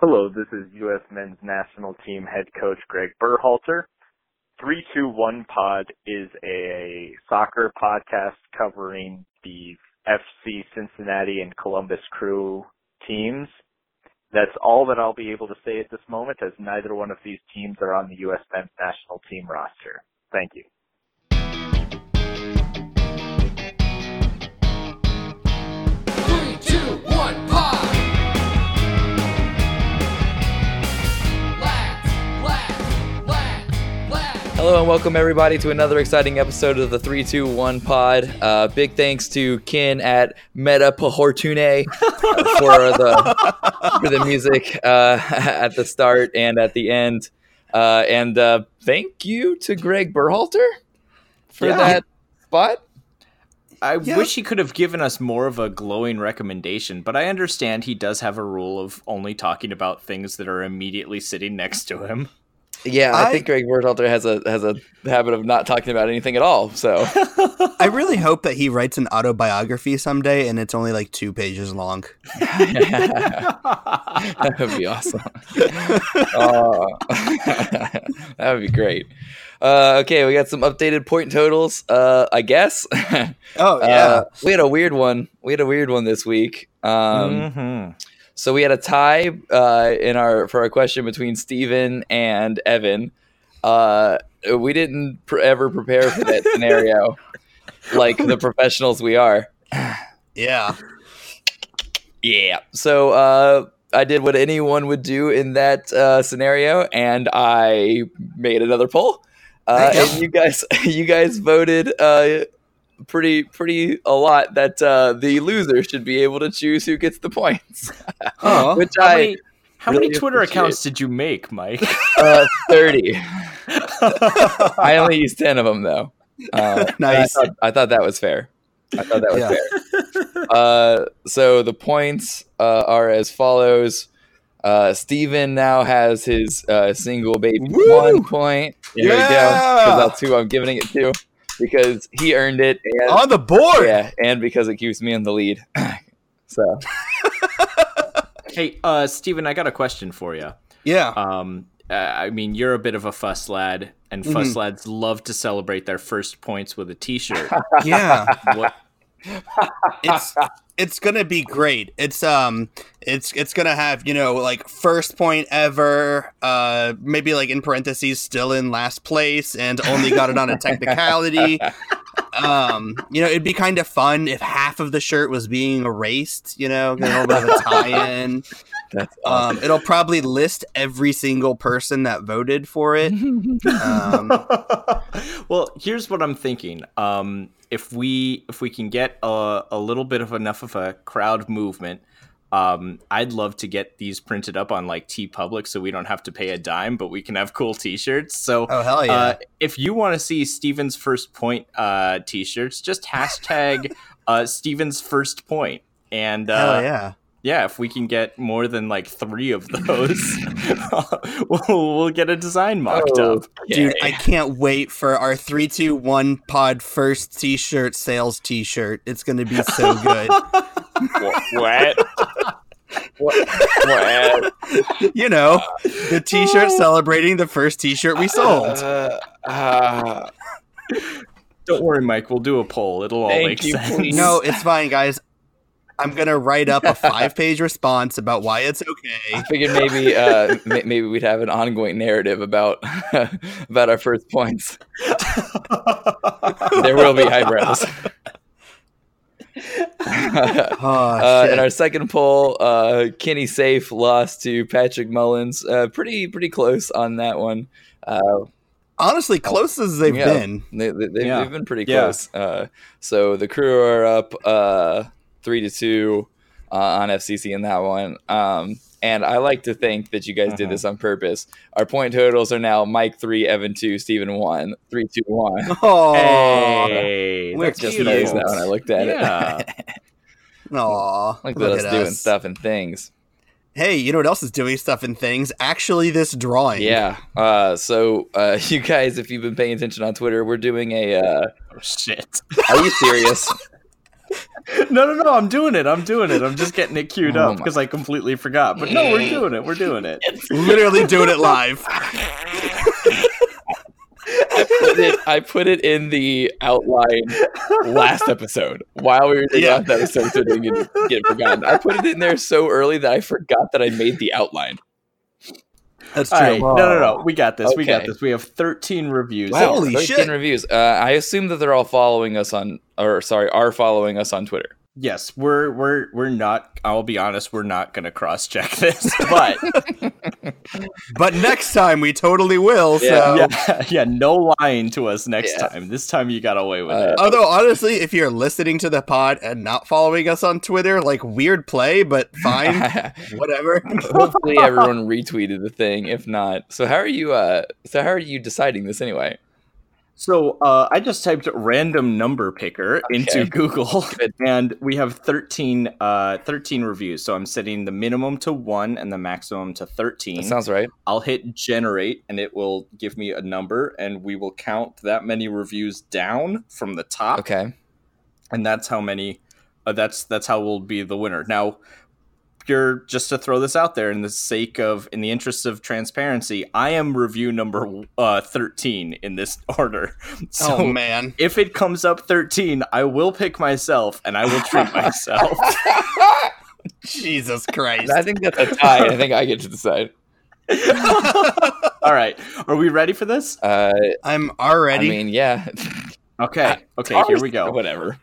Hello, this is U.S. men's national team head coach Greg Berhalter. 321 Pod is a soccer podcast covering the FC Cincinnati and Columbus Crew teams. That's all that I'll be able to say at this moment as neither one of these teams are on the U.S. men's national team roster. Thank you. Three, two, one, Hello and welcome everybody to another exciting episode of the 321 pod. Uh, big thanks to Kin at Meta Pahortune for the for the music uh, at the start and at the end. Uh, and uh, thank you to Greg Berhalter for Yeah. that spot. I Yeah. wish he could have given us more of a glowing recommendation, but I understand he does have a rule of only talking about things that are immediately sitting next to him. Yeah, I, I- think Greg Berhalter has a has a habit of not talking about anything at all. So I really hope that he writes an autobiography someday and it's only like two pages long. that would be awesome. Uh, that would be great. Uh, okay, we got some updated point totals. Uh, I guess. Oh Uh, we had a weird one. We had a weird one this week. Um, Mhm. So we had a tie uh, in our for our question between Steven and Evan. Uh, we didn't pr- ever prepare for that scenario, like the professionals we are. yeah. Yeah. So uh, I did what anyone would do in that uh, scenario, and I made another poll. Uh, There you go. and you guys, you guys voted uh, pretty, pretty a lot that uh, the loser should be able to choose who gets the points. Oh, Which How I many, how really many Twitter appreciate. accounts did you make, Mike? uh, thirty. I only used ten of them though. Uh, Nice. I thought, I thought that was fair. I thought that was Yeah. fair. Uh, so the points uh, are as follows. Uh, Steven now has his uh, single baby Woo! one point. There we go. 'cause Yeah! that's who I'm giving it to because he earned it, and On the board. yeah, and because it keeps me in the lead. so hey, uh, Steven, I got a question for you. Yeah. Um, uh, I mean, you're a bit of a fuss lad, and fuss Mhm. lads love to celebrate their first points with a T-shirt. Yeah. what? It's it's gonna be great. It's um it's it's gonna have, you know, like first point ever, uh maybe like in parentheses still in last place and only got it on a technicality. Um, you know, it'd be kind of fun if half of the shirt was being erased, you know, a little bit of a tie-in. that's awesome. Um, it'll probably list every single person that voted for it. Um, well, here's what I'm thinking. Um, if we if we can get a, a little bit of enough of a crowd movement, um, I'd love to get these printed up on like TeePublic, so we don't have to pay a dime, but we can have cool T-shirts. So. oh hell yeah! Uh, if you want to see Steven's first point uh, t-shirts, just hashtag uh, Steven's first point, and uh, hell yeah! yeah, if we can get more than like three of those, we'll, we'll get a design mocked up. Dude, I can't wait for our three, two, one pod first T-shirt sales T-shirt. It's gonna be so good. what? what? What? you know, the T-shirt celebrating the first T-shirt we sold. Uh, uh, Don't worry, Mike. We'll do a poll. It'll all Thank make you, sense. please. No, it's fine, guys. I'm gonna write up a five-page response about why it's okay. I figured maybe uh, may- maybe we'd have an ongoing narrative about about our first points. There will be eyebrows. Oh, uh, shit. in our second poll, uh, Kenny Saief lost to Patrick Mullins. Uh, pretty pretty close on that one. Uh, Honestly, close as they've Yeah. been. They, they, they've, Yeah. they've been pretty Yeah. close. Uh, so the crew are up uh, three to two uh, on FCC in that one. Um, and I like to think that you guys did Mhm. this on purpose. Our point totals are now Mike three, Evan two, Steven one, three, two, one. Oh, Hey, We're that's Just cute. noticed cute. that when I looked at Yeah. it. Aw, like look us at doing us. stuff and things. Hey, you know what else is doing stuff and things? Actually, this drawing. Yeah. Uh, so uh, you guys, if you've been paying attention on Twitter, we're doing a. Uh, Oh shit. are you serious? No, no, no. I'm doing it. I'm doing it. I'm just getting it queued Oh up because I completely forgot. But no, we're doing it. We're doing it. Literally doing it live. I put it. I put it in the outline last episode while we were doing Yeah. last episode, so it didn't get, get forgotten. I put it in there so early that I forgot that I made the outline. That's All right. true. No, no, no. We got this. We got this. We have 13 reviews. Wow. Holy 13 shit. reviews. Uh, I assume that they're all following us on, or sorry, are following us on Twitter. Yes, we're we're we're not. I'll be honest. We're not going to cross check this, but But next time we totally will. So. Yeah. yeah, yeah. No lying to us next Yeah. time. This time you got away with Uh, it. Although honestly, if you're listening to the pod and not following us on Twitter, like weird play, but fine, whatever. Hopefully, everyone retweeted the thing. If not, so how are you? Uh, so how are you deciding this anyway? So uh, I just typed random number picker into Google, Good. and we have 13, uh, 13 reviews. So I'm setting the minimum to one and the maximum to 13. That sounds right. I'll hit generate, and it will give me a number, and we will count that many reviews down from the top. Okay. and that's how many uh, that's that's how we'll be the winner now pure just to throw this out there in the sake of in the interest of transparency i am review number uh 13 in this order so oh man. if it comes up 13 i will pick myself and i will treat myself Jesus Christ. I think that's a tie. I think I get to decide. all right are we ready for this Uh, I'm already. I mean, yeah. okay okay here we go Whatever.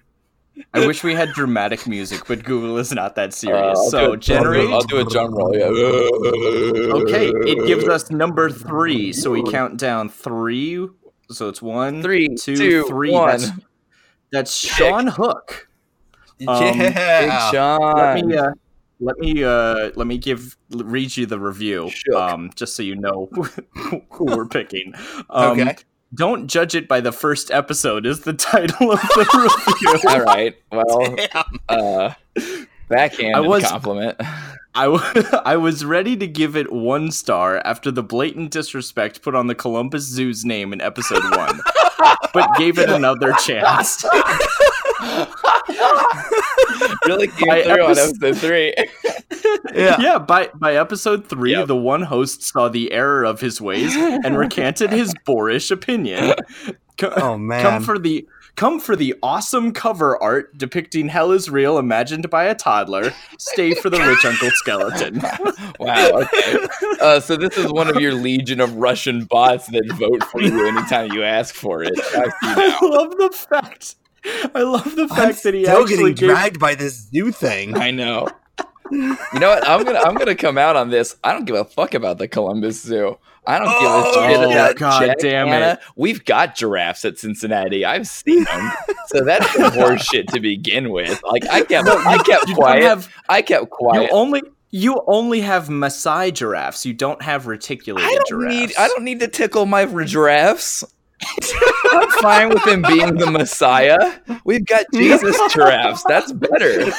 I wish we had dramatic music but google is not that Uh, serious I'll so a drum roll. generate I'll do a drum roll. Yeah. Okay, it gives us number three, so we count down three. So it's one, Three, two, two, three. one. That's, that's Sean Hook. um, Big yeah. Sean. Let me uh, let me uh, let me give read you the review, um, just so you know who we're picking. Um, Okay. Don't judge it by the first episode. Is the title of the review. All right. Well, Damn. uh, backhand I was- compliment. I, w- I was ready to give it one star after the blatant disrespect put on the Columbus Zoo's name in episode one, but gave it another chance. really came By through on episode- episode three. Yeah. Yeah, by by episode three, Yep. the one host saw the error of his ways and recanted his boorish opinion. Co- Oh man. Come for the come for the awesome cover art depicting hell is real, imagined by a toddler. Stay for the rich uncle skeleton. Wow. Okay. Uh, so this is one of your legion of Russian bots that vote for you anytime you ask for it. I see I love the fact. I love the I'm fact that he still actually getting gave dragged by this new thing. I know. You know what? I'm gonna I'm gonna come out on this. I don't give a fuck about the Columbus Zoo. I don't Oh, give a oh, shit about God Jack damn Hanna. it. We've got giraffes at Cincinnati. I've seen them. so that's some horse shit to begin with. Like I kept I kept quiet. have I kept you quiet. only you only have Maasai giraffes. You don't have reticulated I don't giraffes. need I don't need to tickle my giraffes. I'm fine with him being the Messiah. We've got Jesus giraffes. That's better.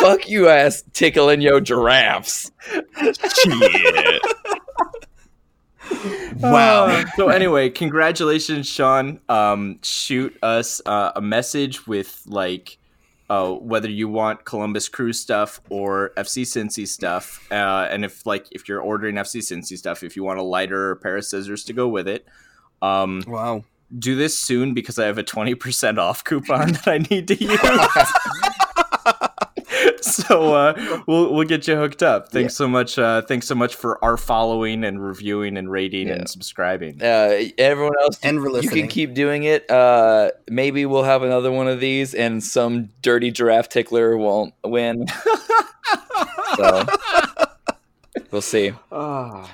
Fuck you, ass tickling your giraffes. Shit. Wow. Uh, so anyway, congratulations, Sean. Um, shoot us uh, a message with like uh, whether you want Columbus Crew stuff or FC Cincy stuff, uh, and if like if you're ordering FC Cincy stuff, if you want a lighter or pair of scissors to go with it. Um, Wow. do this soon because I have a twenty percent off coupon that I need to use. so uh, we'll we'll get you hooked up. Thanks so much. Uh, thanks so much for our following and reviewing and rating Yeah. and subscribing. Uh, everyone else, And for you can keep doing it. Uh, maybe we'll have another one of these, and some dirty giraffe tickler won't win. so we'll see. Uh,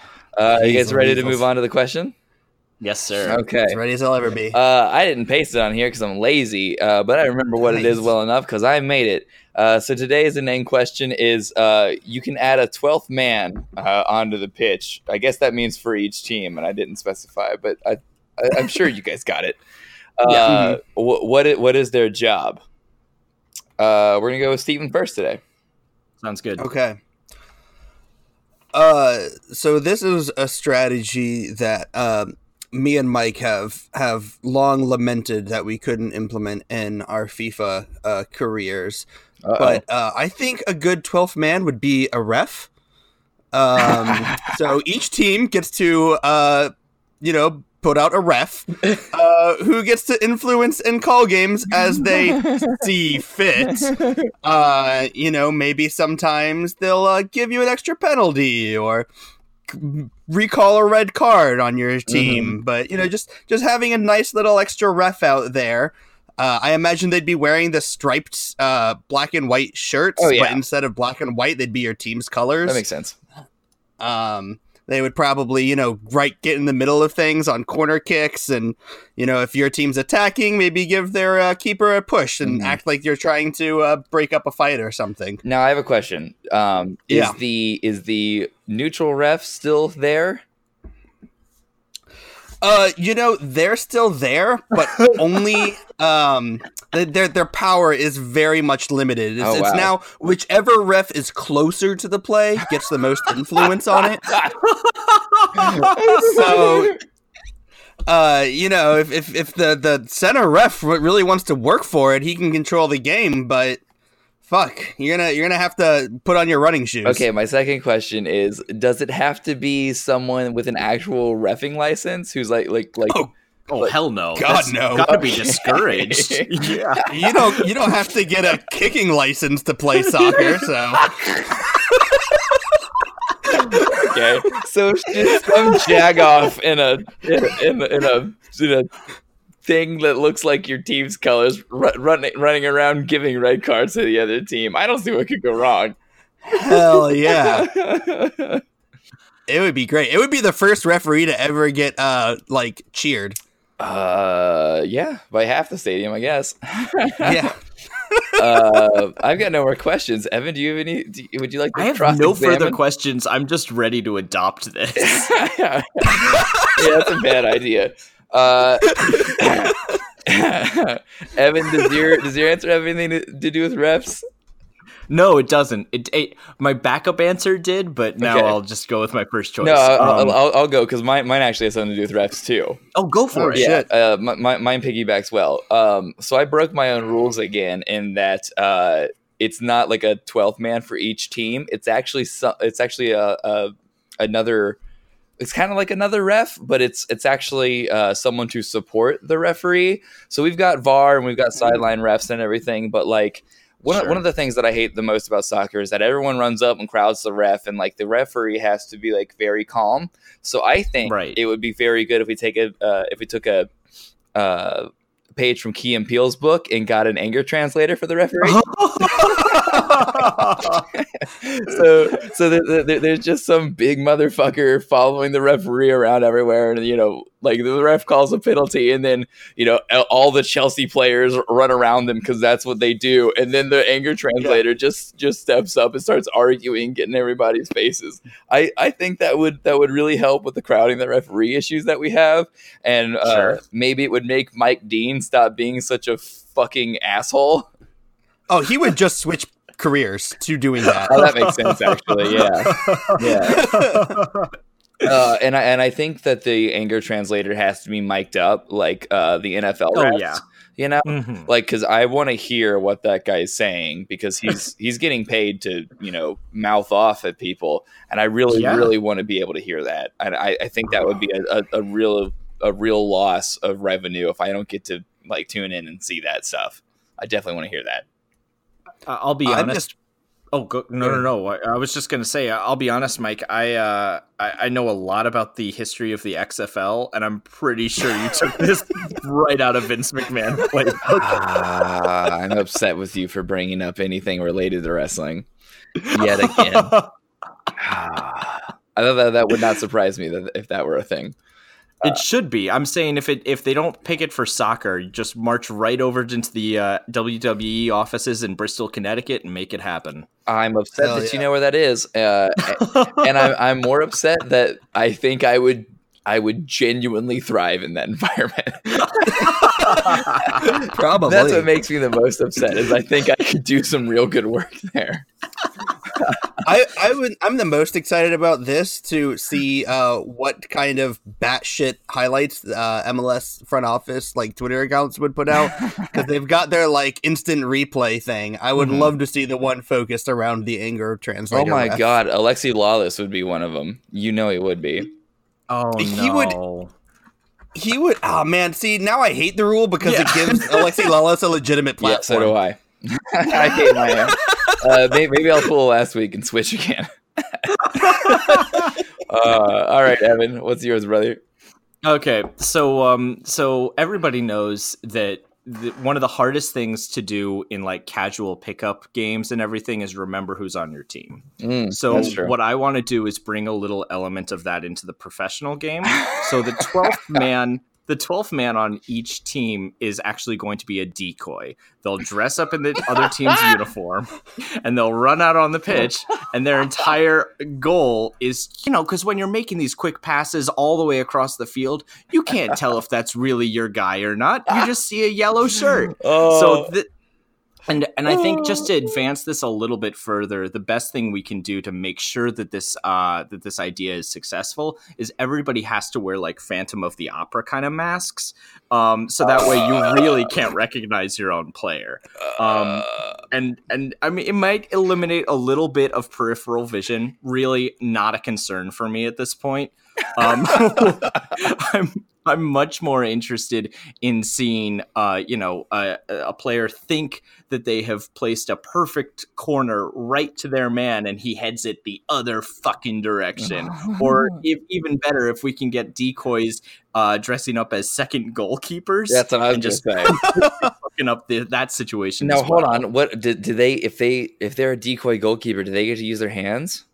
you guys ready to move on to the question? Yes, sir. Okay. As ready as I'll ever be. Uh, I didn't paste it on here because I'm lazy, uh, but I remember what it is well enough because I made it. Uh, so today's the inane question is: uh, you can add a twelfth man uh, onto the pitch. I guess that means for each team, and I didn't specify, but I, I, I'm sure you guys got it. Uh, wh- what i- what is their job? Uh, we're gonna go with Steven first today. Sounds good. Okay. Uh, so this is a strategy that um, me and Mike have have long lamented that we couldn't implement in our FIFA uh, careers. Uh-oh. But uh, I think a good 12th man would be a ref. Um, so each team gets to, uh, you know, put out a ref uh, who gets to influence and call games as they see fit. Uh, you know, maybe sometimes they'll uh, give you an extra penalty or recall a red card on your team. But you know, just just having a nice little extra ref out there. Uh, I imagine they'd be wearing the striped uh, black and white shirts, Oh, yeah. but instead of black and white, they'd be your team's colors. that makes sense. Um, they would probably, you know, right get in the middle of things on corner kicks, and you know, if your team's attacking, maybe give their uh, keeper a push and Mhm. act like you're trying to uh, break up a fight or something. Now I have a question. Um, is Yeah. the is the neutral ref still there? Uh, you know, they're still there, but only um, their their power is very much limited. It's, Oh, it's now whichever ref is closer to the play gets the most influence on it. so uh you know if, if if the the center ref really wants to work for it he can control the game but fuck you're gonna you're gonna have to put on your running shoes Okay, my second question is: Does it have to be someone with an actual refing license who's like like like? Oh, Oh hell no! God, That's no. Gotta be discouraged. yeah. you don't you don't have to get a kicking license to play soccer so okay, so it's just some jagoff in a in a, in a, in a, in a thing that looks like your team's colors, ru- running running around giving red cards to the other team. I don't see what could go wrong. hell yeah it would be great it would be the first referee to ever get uh like cheered Uh, yeah, by half the stadium, I guess. yeah uh, I've got no more questions. Evan, do you have any? Do you, would you like to I have no further questions. I'm just ready to adopt this. yeah, that's a bad idea. Uh, Evan, does your does your answer have anything to, to do with refs? no, it doesn't. It, it my backup answer did, but now Okay. I'll just go with my first choice. No, I'll, Um, I'll, I'll go because mine mine actually has something to do with refs too. oh, go for Oh, it. shit. Yeah, uh, my, my, mine piggybacks well. Um, so I broke my own rules again in that uh, it's not like a 12th man for each team. It's actually so, it's actually a, a another. It's kind of like another ref, but it's it's actually uh, someone to support the referee. So we've got VAR and we've got sideline refs and everything, but like. One, of, Sure. one of the things that I hate the most about soccer is that everyone runs up and crowds the ref, and like the referee has to be like very calm. So I think Right. it would be very good if we take a uh, if we took a uh, page from Key and Peele's book and got an anger translator for the referee. so so there, there, there's just some big motherfucker following the referee around everywhere, and you know, like the ref calls a penalty, and then you know all the Chelsea players run around them because that's what they do, and then the anger translator just just steps up and starts arguing, getting everybody's faces. I I think that would that would really help with the crowding the referee issues that we have, and uh, Sure. maybe it would make Mike Dean stop being such a fucking asshole. oh he would just switch careers to doing that Oh, that makes sense, actually. Yeah, yeah. Uh, and I and I think that the anger translator has to be mic'd up like uh, the NFL. Oh, refs, yeah. you know, Mhm. like because I want to hear what that guy is saying because he's he's getting paid to you know mouth off at people, and I really Yeah. really want to be able to hear that. And I, I think that would be a, a, a real a real loss of revenue if I don't get to like tune in and see that stuff. I definitely want to hear that. Uh, I'll be I'm honest. Oh go, no no no! I, I was just gonna say. I'll be honest, Mike. I, uh, I I know a lot about the history of the XFL, and I'm pretty sure you took this right out of Vince McMahon playbook. Ah, I'm upset with you for bringing up anything related to wrestling yet again. Ah, I thought that that would not surprise me that if that were a thing. It should be. I'm saying if it if they don't pick it for soccer, just march right over into the uh, WWE offices in Bristol, Connecticut, and make it happen. I'm upset Hell that you know where that is, uh, and I'm I'm more upset that I think I would I would genuinely thrive in that environment. probably That's what makes me the most upset is I think I could do some real good work there. I, I would I'm the most excited about this to see uh what kind of batshit highlights uh MLS front office like Twitter accounts would put out because they've got their like instant replay thing. I would Mhm. love to see the one focused around the anger transfer. Oh my ref. god, Alexi Lalas would be one of them. You know he would be. Oh He would- He would. Oh man, see now I hate the rule because it gives Alexi Lalas a legitimate Yeah, so do. I. I hate my. Uh, maybe, maybe I'll pull last week and switch again. uh, all right, Evan, what's yours, brother? Okay, so um, so everybody knows that the, one of the hardest things to do in like casual pickup games and everything is remember who's on your team. Mm, So what I want to do is bring a little element of that into the professional game. So the twelfth man, the twelfth man on each team is actually going to be a decoy. They'll dress up in the other team's uniform, and they'll run out on the pitch. And their entire goal is, you know, because when you're making these quick passes all the way across the field, you can't tell if that's really your guy or not. You just see a yellow shirt. Oh, So th- and and I think just to advance this a little bit further, the best thing we can do to make sure that this uh that this idea is successful is everybody has to wear like Phantom of the Opera kind of masks, um, so that way you really can't recognize your own player. Um, and and I mean it might eliminate a little bit of peripheral vision. Really, not a concern for me at this point. Um, I'm I'm much more interested in seeing, uh, you know, a, a player think that they have placed a perfect corner right to their man, and he heads it the other fucking direction. or if, even better, if we can get decoys uh, dressing up as second goalkeepers, that's what I was and just just saying. fucking up the, that situation. Now hold well. on. What do, do they? If they if they're a decoy goalkeeper, do they get to use their hands?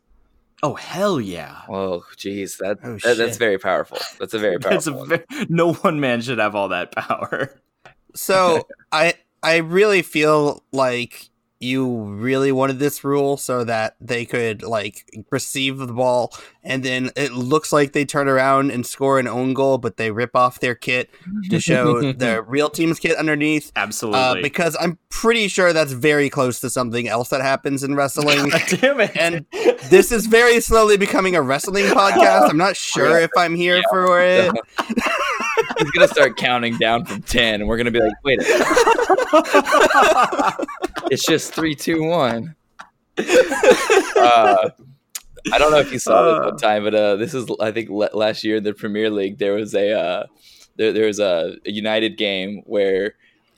Oh hell yeah! Oh, geez, that, Oh, that that's very powerful. That's a very That's powerful. a one. no one man should have all that power. So I I really feel like you really wanted this rule so that they could like receive the ball and then it looks like they turn around and score an own goal, but they rip off their kit to show the real team's kit underneath. Absolutely. Uh, because I'm pretty sure that's very close to something else that happens in wrestling. Damn it! and this is very slowly becoming a wrestling podcast. I'm not sure if I'm here for it. He's gonna start counting down from ten, and we're gonna be like, "Wait, a minute. it's just three, two, one." Uh, I don't know if you saw this one time, but uh, this is I think last year in the Premier League there was a uh, there, there was a United game where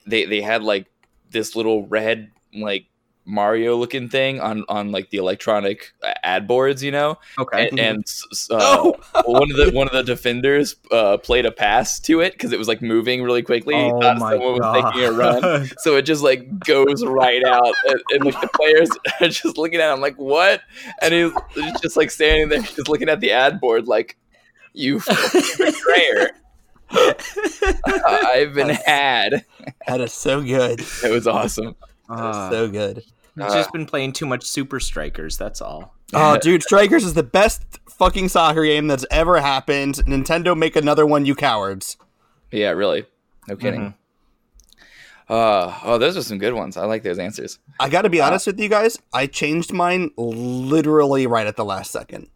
they they had like this little red like Mario looking thing on on like the electronic uh, ad boards, you know, okay. and, and s- s- uh, one of the one of the defenders uh, played a pass to it because it was like moving really quickly. He Oh thought my someone was making a run, so it just like goes right out, and, and like the players are just looking at him like what, and he's, he's just like standing there, just looking at the ad board like, "You fucking betrayer." I've been had. That is so good. It was awesome. That is Uh, so good. I've just been playing too much Super Strikers. That's all. Oh, dude, Strikers is the best fucking soccer game that's ever happened. Nintendo, make another one, you cowards. Yeah, really. No kidding. Uh, oh, those are some good ones. I like those answers. I got to be honest with you guys. I changed mine literally right at the last second.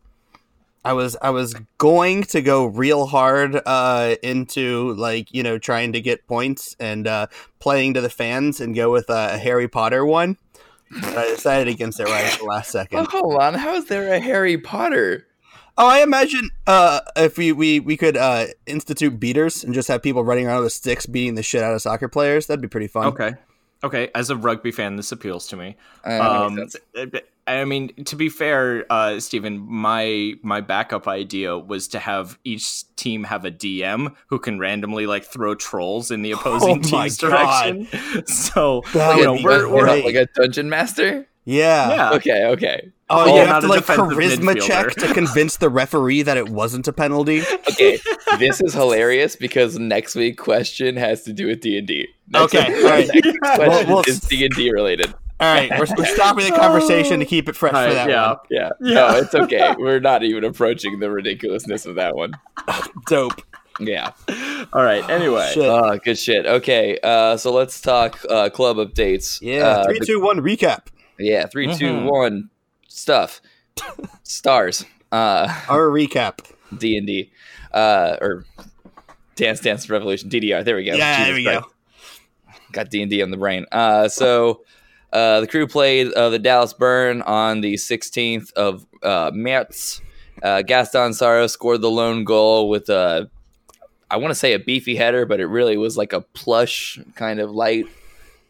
I was I was going to go real hard uh, into like you know trying to get points and uh, playing to the fans and go with a Harry Potter one, but I decided against it right at the last second. Oh, second. hold on. How is there a Harry Potter? Oh, I imagine uh, if we, we, we could uh, institute beaters and just have people running around with sticks beating the shit out of soccer players, that'd be pretty fun. Okay. Okay. As a rugby fan, this appeals to me. Uh, that Um, makes sense. I mean, to be fair, uh, Stephen, my my backup idea was to have each team have a DM who can randomly like throw trolls in the opposing Oh team's God. direction. So That you would know, be we're, we're great. like a dungeon master. Yeah. yeah. Okay, okay, Oh, Oh, you not have to a like charisma midfielder. check to convince the referee that it wasn't a penalty. okay. this is hilarious because next week question has to do with D and D. Okay, all right. Next question Well, we'll- is D and D related. All right, we're, we're stopping the conversation to keep it fresh All for that yeah. one. Yeah. Yeah. No, it's okay. We're not even approaching the ridiculousness of that one. Dope. Yeah. All right. Anyway, Shit. Oh, good shit. Okay. Uh, so let's talk uh, club updates. Yeah. Uh, Three, the- two, one. Recap. Yeah, three, two, one. Stuff. Stars. Uh, Our recap. D and D, uh, or Dance Dance Revolution DDR. There we go. Yeah, Jesus there we Christ. go. Got D and D on the brain. Uh, so uh, the crew played uh, the Dallas Burn on the 16th of uh, March. Uh, Gaston Sauro scored the lone goal with a, I want to say a beefy header, but it really was like a plush kind of light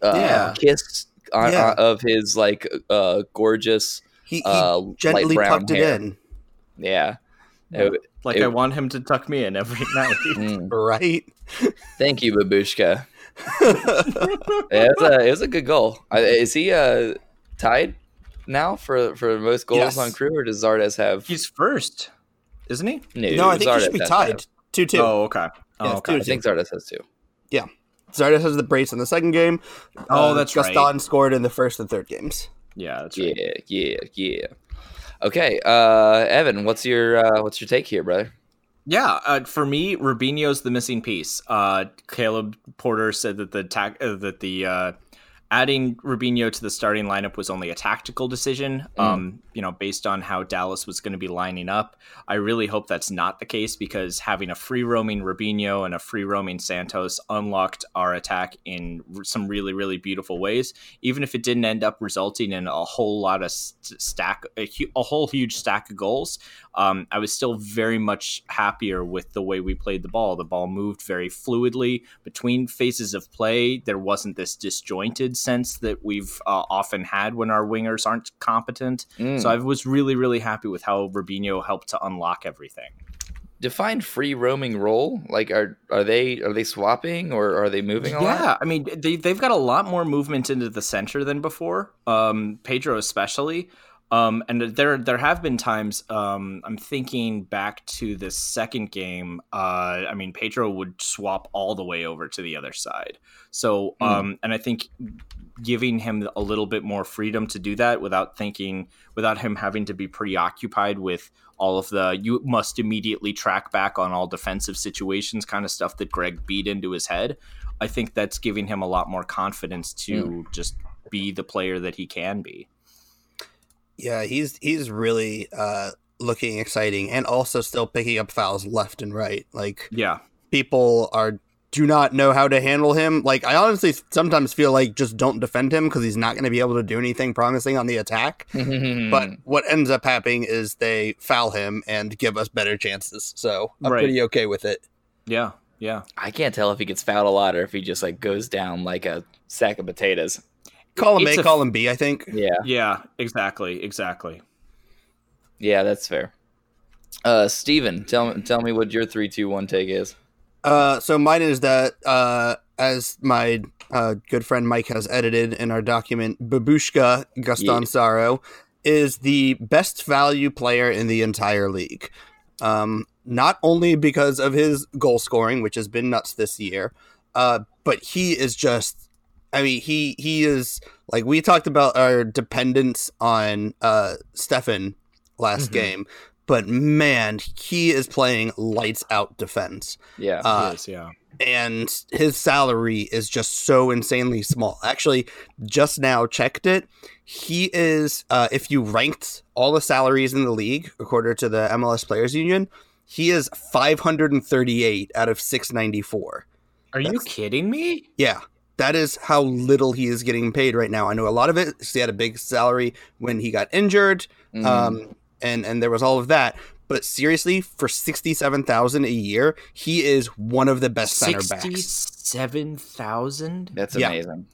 uh, Yeah. kiss on, Yeah. on- of his like uh, gorgeous He, he uh, gently brown tucked hair. it in, Yeah. Yeah. It- Like It- I want him to tuck me in every night. mm. right? Thank you, Babushka. Yeah, it, was a, it was a good goal. Is he uh, tied now for for most goals Yes. on crew, or does Zardes have? He's first, isn't he? no, I think he should be tied. to Two two. Oh, okay. Oh, Yeah, okay. have. I think Zardes has two. Yeah, Zardes has the brace in the second game. Oh, Uh, that's Gaston right. scored in the first and third games. Yeah, that's right. Yeah, yeah, yeah. Okay, uh, Evan, what's your uh, what's your take here, brother? Yeah, uh, for me, Rubinho's the missing piece. Uh, Caleb Porter said that the uh, that the uh, adding Rubinho to the starting lineup was only a tactical decision. Um, you know, based on how Dallas was going to be lining up. I really hope that's not the case because having a free roaming Rubinho and a free roaming Santos unlocked our attack in r- some really really beautiful ways. Even if it didn't end up resulting in a whole lot of st- stack a, hu- a whole huge stack of goals, um, I was still very much happier with the way we played the ball. The ball moved very fluidly between phases of play. There wasn't this disjointed sense that we've uh, often had when our wingers aren't competent. Mm. So I was really, really happy with how Rubinho helped to unlock everything. Define free roaming role. Like, are are they are they swapping or are they moving a lot? Yeah, I mean they they've got a lot more movement into the center than before. Um, Pedro especially. Um, and there there have been times. Um, I'm thinking back to the second game. Uh, I mean Pedro would swap all the way over to the other side. So Hmm. um, and I think giving him a little bit more freedom to do that without thinking without him having to be preoccupied with all of the you must immediately track back on all defensive situations kind of stuff that Greg beat into his head. I think that's giving him a lot more confidence to just be the player that he can be. Yeah, he's he's really uh, looking exciting, and also still picking up fouls left and right. Like Yeah. people are do not know how to handle him. Like I honestly sometimes feel like just don't defend him because he's not going to be able to do anything promising on the attack. But what ends up happening is they foul him and give us better chances. So I'm Right. pretty okay with it. Yeah. Yeah. I can't tell if he gets fouled a lot or if he just like goes down like a sack of potatoes. Call him It's A, a- call him B. I think. Yeah, Yeah, exactly. Exactly. yeah, that's fair. Uh, Steven, tell me tell me what your three, two, one take is. Uh, so mine is that uh, as my uh, good friend Mike has edited in our document, Babushka Gaston Yeah. Sauro is the best value player in the entire league. Um, not only because of his goal scoring, which has been nuts this year, uh, but he is just. I mean, he he is like we talked about our dependence on uh, Steffen last Mhm. game, but man, he is playing lights out defense Yeah, Uh, Yes, yeah. and his salary is just so insanely small. Actually, just now checked it. He is, uh, if you ranked all the salaries in the league according to the MLS Players Union, he is 538 out of 694. Are you kidding me? Yeah, that is how little he is getting paid right now. I know a lot of it. He had a big salary when he got injured, Mhm. um, and and there was all of that. But seriously, for sixty-seven thousand a year, he is one of the best center backs. Sixty-seven thousand. that's amazing.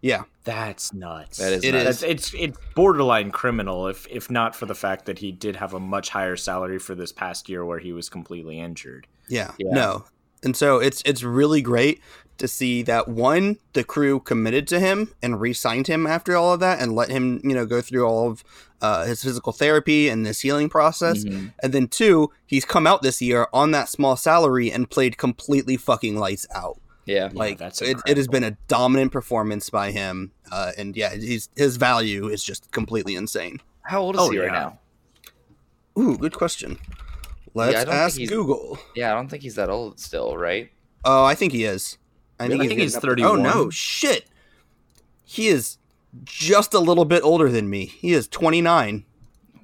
Yeah, That's nuts. That is It nuts. is. It's it's borderline criminal if if not for the fact that he did have a much higher salary for this past year where he was completely injured. Yeah, Yeah. no. And so it's it's really great to see that one, the crew committed to him and re-signed him after all of that and let him, you know, go through all of uh, his physical therapy and this healing process. Mhm. And then two, he's come out this year on that small salary and played completely fucking lights out. Yeah, Like that's it, it has been a dominant performance by him. Uh, and yeah, he's, his value is just completely insane. how old is Oh, he right yeah. now? Ooh, good question. Let's I don't ask Google. Yeah, I don't think he's that old still, right? Oh, I think he is. I Really? I think getting he's up there. 31. Oh no, shit. He is just a little bit older than me. He is 29.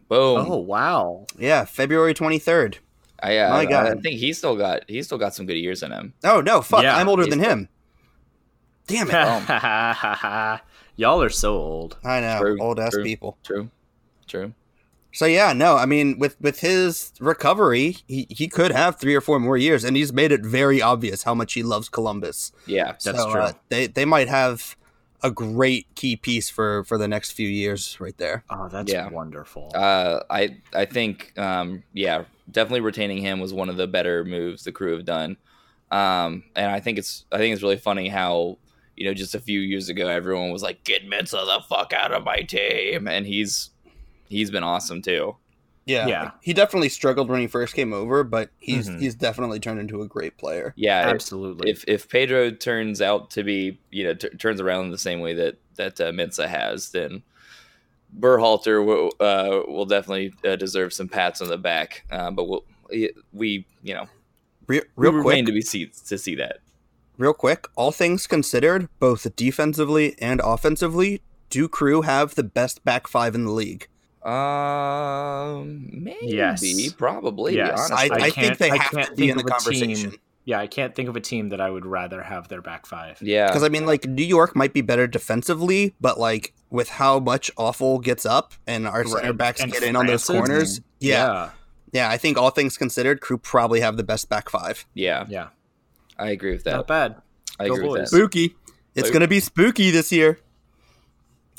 Boom. Oh wow. Yeah, February 23rd. I, uh, my God. I think he's still got he's still got some good years in him. Oh no, fuck! Yeah, I'm older than him. Damn it! Y'all are so old. I know, True, old ass true. people. True. True. So yeah, no, I mean, with with his recovery, he, he could have three or four more years, and he's made it very obvious how much he loves Columbus. Yeah. That's So, true. uh, they they might have a great key piece for for the next few years right there. Oh, that's Yeah. wonderful. Uh, I I think um, yeah, definitely retaining him was one of the better moves the crew have done. Um, and I think it's I think it's really funny how you know just a few years ago everyone was like get Mensah the fuck out of my team, and he's he's been awesome too. Yeah, Yeah. he definitely struggled when he first came over, but he's Mhm. he's definitely turned into a great player. Yeah, Absolutely. if if Pedro turns out to be you know t- turns around the same way that that uh, Mensah has, then Berhalter will uh, will definitely uh, deserve some pats on the back. Uh, but we'll, we you know Re- we real quick, to be see to see that. real quick, all things considered, both defensively and offensively, do crew have the best back five in the league? Um, maybe, Yes. probably. Yes. honestly. I, I, think they I have can't to be think in the of a team- conversation. yeah, I can't think of a team that I would rather have their back five. yeah, Because I mean, like New York might be better defensively, but like with how much Afful gets up and our center backs And get in on those Francis, corners, yeah, yeah, I think all things considered, crew probably have the best back five. yeah, yeah, I agree with that. not bad. I Go agree with that. Spooky. It's Like- gonna be spooky this year.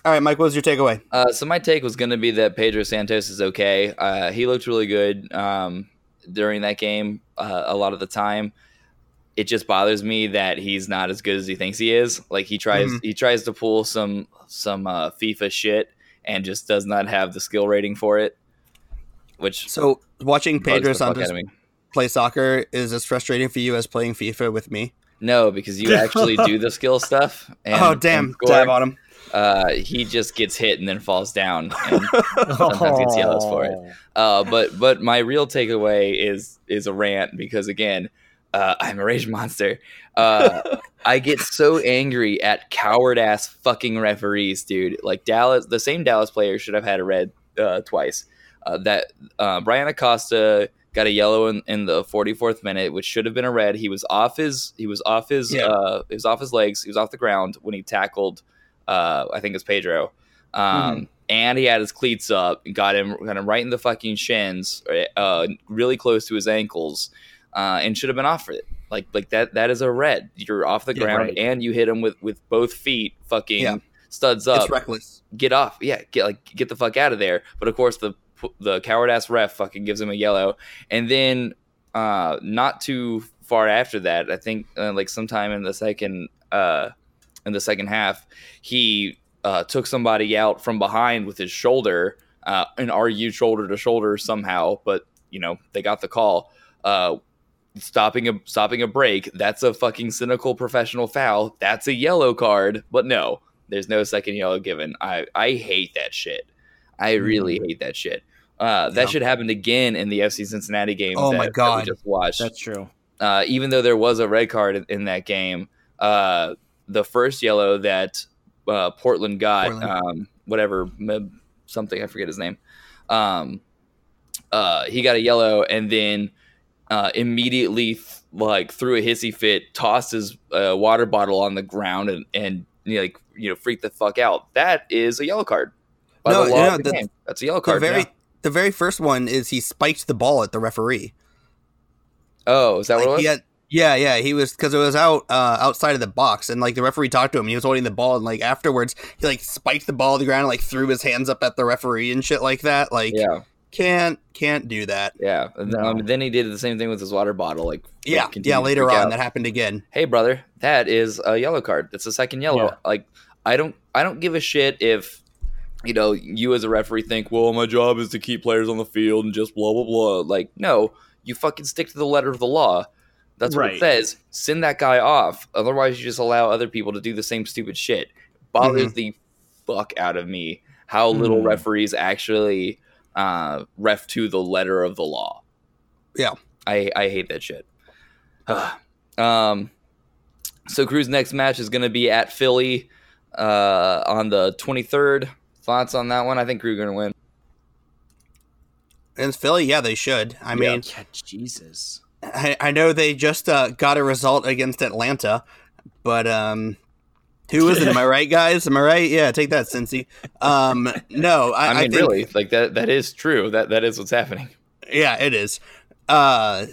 All right, Mike, what was your takeaway? Uh, so my take was going to be that Pedro Santos is okay. Uh, he looked really good um, during that game. Uh, a lot of the time, it just bothers me that he's not as good as he thinks he is. Like he tries, Mhm. he tries to pull some some uh, FIFA shit and just does not have the skill rating for it. Which So watching Pedro Santos out of me. play soccer is as frustrating for you as playing FIFA with me. No, because you actually do the skill stuff. And, oh damn, dab on him. Uh, he just gets hit and then falls down. And sometimes gets yellows for it. Uh, but but my real takeaway is is a rant because again, uh, I'm a rage monster. Uh, I get so angry at coward ass fucking referees, dude. Like Dallas, the same Dallas player should have had a red uh, twice. Uh, that uh, Bryan Acosta got a yellow in, in the 44th minute, which should have been a red. He was off his he was off his Yeah. uh, he was off his legs. He was off the ground when he tackled. Uh, I think it's Pedro. Um, And he had his cleats up and got him got him right in the fucking shins, uh, really close to his ankles, uh, and should have been off for it. Like like that that is a red. You're off the Yeah, ground right. and you hit him with with both feet, fucking Yeah. studs up It's reckless. get off. Yeah, get like get the fuck out of there. But of course, the the coward ass ref fucking gives him a yellow, and then uh, not too far after that, I think uh, like sometime in the second uh, in the second half, he uh, took somebody out from behind with his shoulder uh, and argued shoulder to shoulder somehow. But you know they got the call. Uh, stopping a stopping a break that's a fucking cynical professional foul that's a yellow card but no there's no second yellow given. I I hate that shit. I really hate that shit. Uh, that Yeah. should happen again in the FC Cincinnati game. Oh that, my God. we just watched. That's true. Uh, even though there was a red card in, in that game, uh, the first yellow that uh, Portland got, Portland. Um, whatever Meb, something I forget his name. Um, uh, he got a yellow and then uh, immediately th- like threw a hissy fit, tossed his uh, water bottle on the ground and and you know, like you know freaked the fuck out. That is a yellow card. By No, the law of the the-. That's a yellow The card. very yeah. the very first one is he spiked the ball at the referee. Oh, is that Like, what it was? he had- yeah, yeah, he was because it was out uh, outside of the box, and like the referee talked to him. He was holding the ball, and like afterwards, he like spiked the ball to the ground, and, like threw his hands up at the referee and shit like that. Like, yeah, can't can't do that. yeah. And then, No. um, then he did the same thing with his water bottle. Like Yeah, continued yeah. Later on, out. that happened again. hey brother that is a yellow card that's a second yellow Yeah. like i don't i don't give a shit if you know you as a referee think well my job is to keep players on the field and just blah blah blah like no you fucking stick to the letter of the law that's what it says send that guy off otherwise you just allow other people to do the same stupid shit bothers the fuck out of me how little Mhm. referees actually uh ref to the letter of the law Yeah. i i hate that shit um so Crew's next match is going to be at Philly uh, on the 23rd. Thoughts on that one? I think Crew going to win. Against Philly, yeah, they should. I mean, yeah, Jesus. I, I know they just uh, got a result against Atlanta, but um, who is it? Am I right, guys? Am I right? Yeah, take that, Cincy. Um, no, I, I mean, think, really, like that. That is true. That that is what's happening. Yeah, it is. Uh,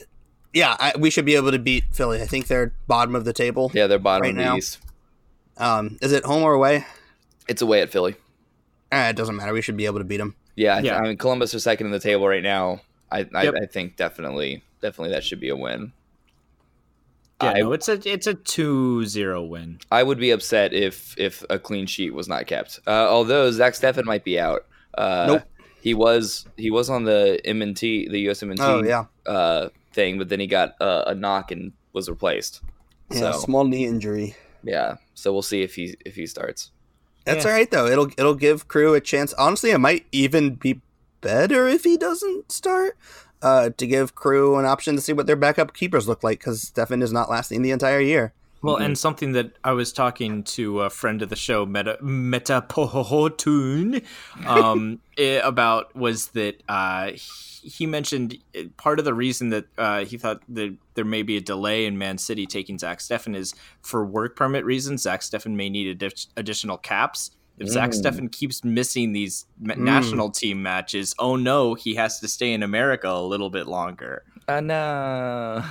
yeah, I, we should be able to beat Philly. I think they're bottom of the table. Yeah, they're bottom Right of the now. East. Um, is it home or away? It's away at Philly. Eh, it doesn't matter. We should be able to beat them. Yeah, I, Yeah. I mean Columbus are second in the table right now. I I, Yep. I think definitely definitely that should be a win. Yeah, I- no, it's a it's a 2-0 win. I would be upset if if a clean sheet was not kept. Uh, although Zach Steffen might be out. Uh, Nope. He was he was on the MNT the US MNT Oh yeah, uh, thing, but then he got uh, a knock and was replaced. yeah. So Small knee injury. yeah, so we'll see if he if he starts. That's Yeah. all right though. It'll it'll give Crew a chance. Honestly, it might even be better if he doesn't start. Uh, to give Crew an option to see what their backup keepers look like because Steffen is not lasting the entire year. Well, Mhm. and something that I was talking to a friend of the show, Meta Meta Pohotun, um, about was that uh, he he mentioned eh, part of the reason that uh, he thought that there may be a delay in Man City taking Zach Steffen is for work permit reasons. Zach Steffen may need addi- additional caps. If Zach Mm. Steffen keeps missing these Mm. national team matches, oh no, he has to stay in America a little bit longer. Uh, no.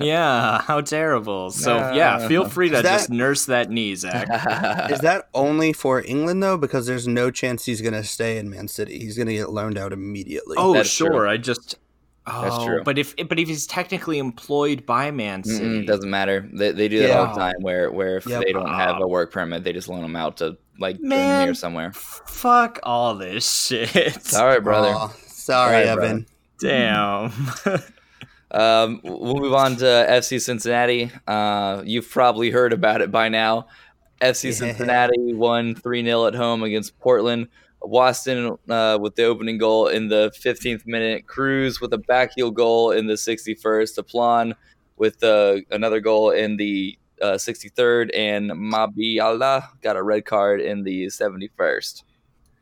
Yeah, how terrible. So No. yeah, feel free to that- just nurse that knee, Zach. Is that only for England though? Because there's no chance he's gonna stay in Man City. He's gonna get loaned out immediately. Oh, That's sure. true. I just. Oh, That's true. But if but if he's technically employed by Man City, Mm-mm, doesn't matter. They, they do that all the time. Where where if Yep. they don't have a work permit, they just loan them out to like Man. or somewhere. fuck all this shit. Sorry, brother. Aw, sorry, All right, Evan. Damn. Um, we'll move on to FC Cincinnati. Uh, you've probably heard about it by now. FC Yeah. Cincinnati won 3 0 at home against Portland. Waston uh, with the opening goal in the 15th minute. Cruz with a back heel goal in the 61st. Deplagne with uh, another goal in the uh, 63rd. And Mabiala got a red card in the 71st.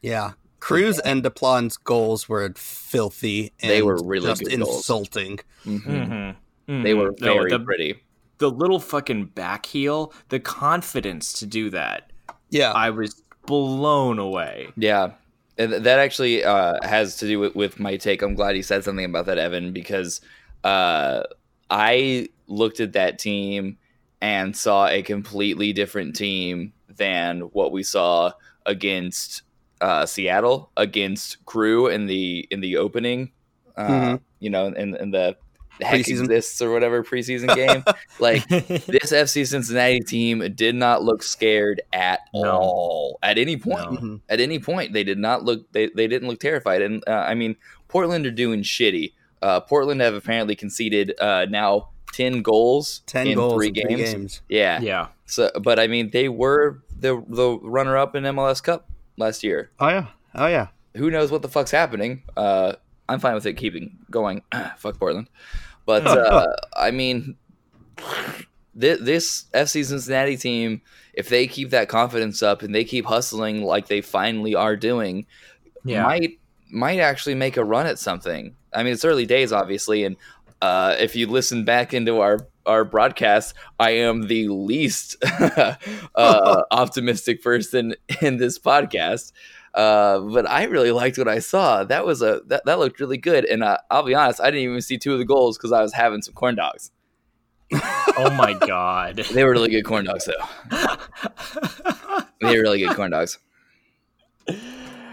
Yeah. Cruz and Deplagne's goals were filthy. And They were really just good goals. insulting. Mhm. Mhm. They were Mhm. No, very the, pretty. the little fucking back heel, the confidence to do that. Yeah. I was blown away. Yeah. And that actually uh, has to do with, with my take. I'm glad you said something about that, Evan, because uh, I looked at that team and saw a completely different team than what we saw against uh, Seattle, against Crew in the in the opening. Uh, Mhm. You know, in, in the heck Preseason. exists or whatever preseason game. like this FC Cincinnati team did not look scared at No. all at any point. No. Mhm. At any point, they did not look. They, they didn't look terrified. And uh, I mean, Portland are doing shitty. Uh, Portland have apparently conceded uh, now ten goals 10 in goals three in games. three games. Yeah. yeah. So, but I mean, they were the the runner up in MLS Cup last year. Oh, yeah. Oh, yeah. Who knows what the fuck's happening? Uh, I'm fine with it keeping going. Fuck Portland. But uh, I mean, th- this FC Cincinnati team, if they keep that confidence up and they keep hustling like they finally are doing, Yeah. might might actually make a run at something. I mean, it's early days, obviously, and uh, if you listen back into our our broadcast, I am the least uh, optimistic person in this podcast. Uh, but I really liked what I saw. That was a that, that looked really good, and uh, I'll be honest, I didn't even see two of the goals because I was having some corn dogs. oh my god. They were really good corn dogs, though. They were really good corn dogs.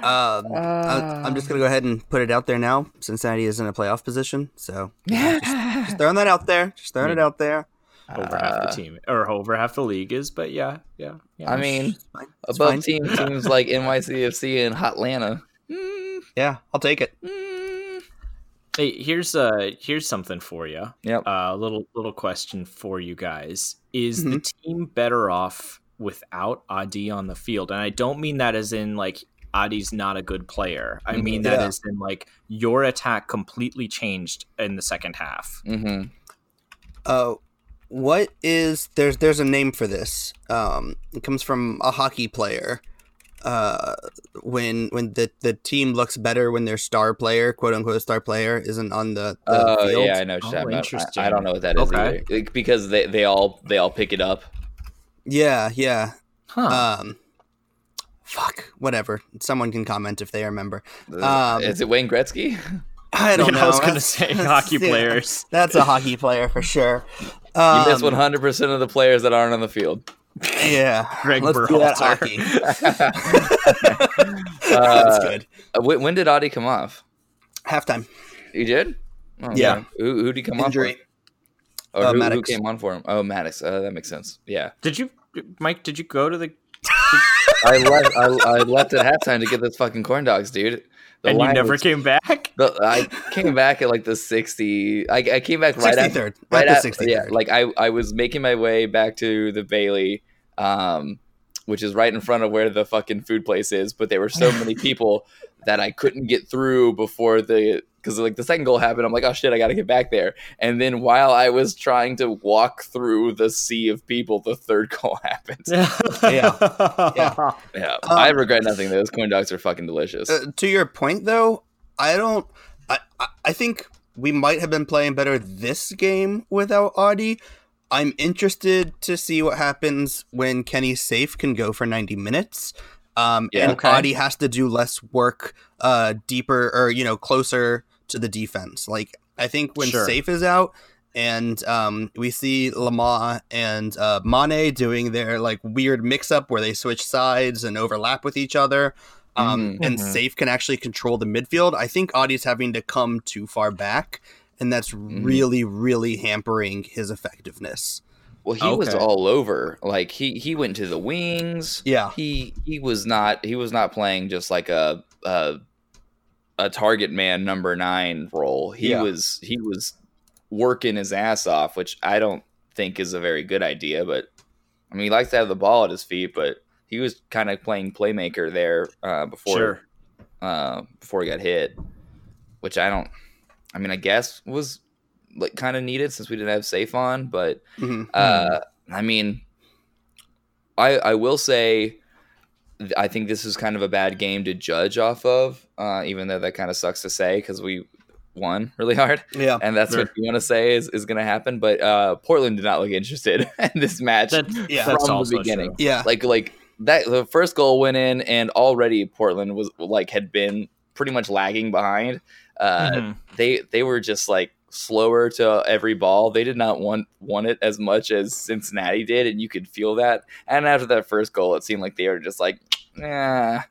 Um, I- I'm just going to go ahead and put it out there now. Cincinnati is in a playoff position. So just throwing that out there. Just throwing it out there. over half the team or over half the league is, but yeah, yeah. yeah. I mean, It's fine. It's above fine. team teams like NYCFC and Hotlanta. Mm, Yeah, I'll take it. mm. Hey, here's uh here's something for you. Yep. A uh, little little question for you guys: Is the Mm-hmm. team better off without Adi on the field? And I don't mean that as in like Adi's not a good player. I Mhm. mean that Yeah. as in like your attack completely changed in the second half. hmm Uh, what is there's there's a name for this. Um, it comes from a hockey player. uh, when when the the team looks better when their star player, quote unquote star player, isn't on the, the Oh field. yeah, I know. what you're Oh, interesting. I, I don't know what that is Okay. either. Like, because they, they all they all pick it up. yeah, yeah. Huh. Um, fuck, whatever. Someone can comment if they remember. Um, is it Wayne Gretzky? I don't Yeah, know. I was gonna say hockey yeah, players. That's a hockey player for sure. You Um, miss 100 percent of the players that aren't on the field. Yeah, Greg let's do that hockey. Uh, That's good. Uh, when, when did Adi come off? Halftime You did? Oh, Yeah. man. Who who did he come injury. off? For? Or Uh, who, who came on for him? Oh, Mattocks. Uh, that makes sense. Yeah. Did you, Mike? Did you go to the? I left. I, I left at halftime to get those fucking corn dogs, dude. The and you never was- came back. the- I came back at like the sixty. I, I came back right Sixty after. Right Right at, at yeah, like I, I was making my way back to the Bailey, um, which is right in front of where the fucking food place is. But there were so many people that I couldn't get through before the because like the second goal happened. I'm like, oh shit, I got to get back there. And then while I was trying to walk through the sea of people, the third goal happened. yeah. Yeah. Yeah, Um, I regret nothing. Those corn dogs are fucking delicious. Uh, to your point, though, I don't. I, I I think we might have been playing better this game without Adi. I'm interested to see what happens when Kenny Saief can go for 90 minutes. Um, Yeah. and Okay. Adi has to do less work, uh, deeper or you know closer to the defense. Like I think when Sure. Saief is out, and um, we see Lamah and uh, Manneh doing their like weird mix up where they switch sides and overlap with each other. Um, Mhm. and Mhm. Saief can actually control the midfield. I think Adi's having to come too far back, and that's Mm-hmm. really, really hampering his effectiveness. Well, he was all over. Like he he went to the wings. Yeah. He he was not he was not playing just like a a, a target man number 9 role. He Yeah. was he was working his ass off, which I don't think is a very good idea, but I mean, he likes to have the ball at his feet, but he was kind of playing playmaker there uh, before Sure. uh, before he got hit, which I don't. I mean, I guess was like kind of needed since we didn't have Saief on, but Mhm. uh, I mean, I I will say, I think this is kind of a bad game to judge off of, uh, even though that kind of sucks to say because we won really hard, Yeah. and that's what Sure. you want to say is, is going to happen. But uh, Portland did not look interested in this match That, Yeah. that's from the also beginning. true. Yeah. like like that the first goal went in and already portland was like had been pretty much lagging behind uh Mhm. they they were just like slower to every ball they did not want want it as much as cincinnati did and you could feel that and after that first goal it seemed like they were just like yeah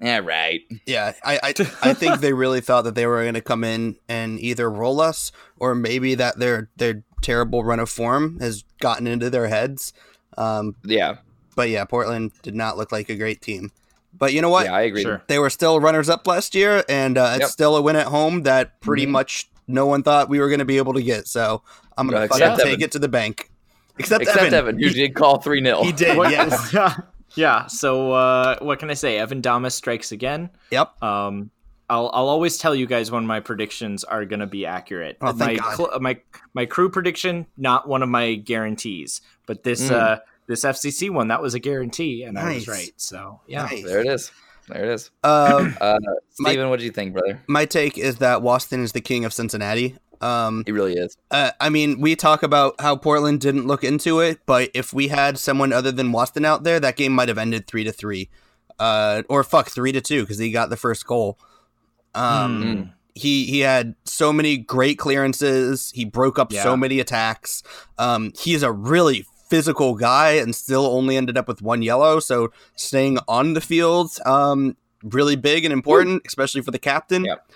yeah right Yeah, I, I I think they really thought that they were going to come in and either roll us or maybe that their their terrible run of form has gotten into their heads. Um, yeah but yeah, Portland did not look like a great team. But you know what? yeah i agree Sure. They were still runners up last year, and uh, it's Yep. still a win at home that pretty Mhm. much no one thought we were going to be able to get. So I'm going to fucking except take Evan. it to the bank. Except, except Evan. evan, who He- did call 3-0 He did, What- yes. yeah. So uh, what can I say? Evan Damas strikes again. Yep. Um, I'll I'll always tell you guys when my predictions are gonna be accurate. Oh, thank my God. cl- my my crew prediction, not one of my guarantees, but this Mm. uh this FCC one that was a guarantee, and I was right. So yeah, Nice. there it is there it is Um, uh My- steven what do you think brother my take is that Waston is the king of Cincinnati. Um, he really is uh, I mean, we talk about how Portland didn't look into it, but if we had someone other than Waston out there, that game might have ended three to three, uh, or fuck three to two because he got the first goal. Um, Hmm. he he had so many great clearances. He broke up Yeah. so many attacks. Um, he's a really physical guy and still only ended up with one yellow. So staying on the field, um, really big and important, especially for the captain. Yep.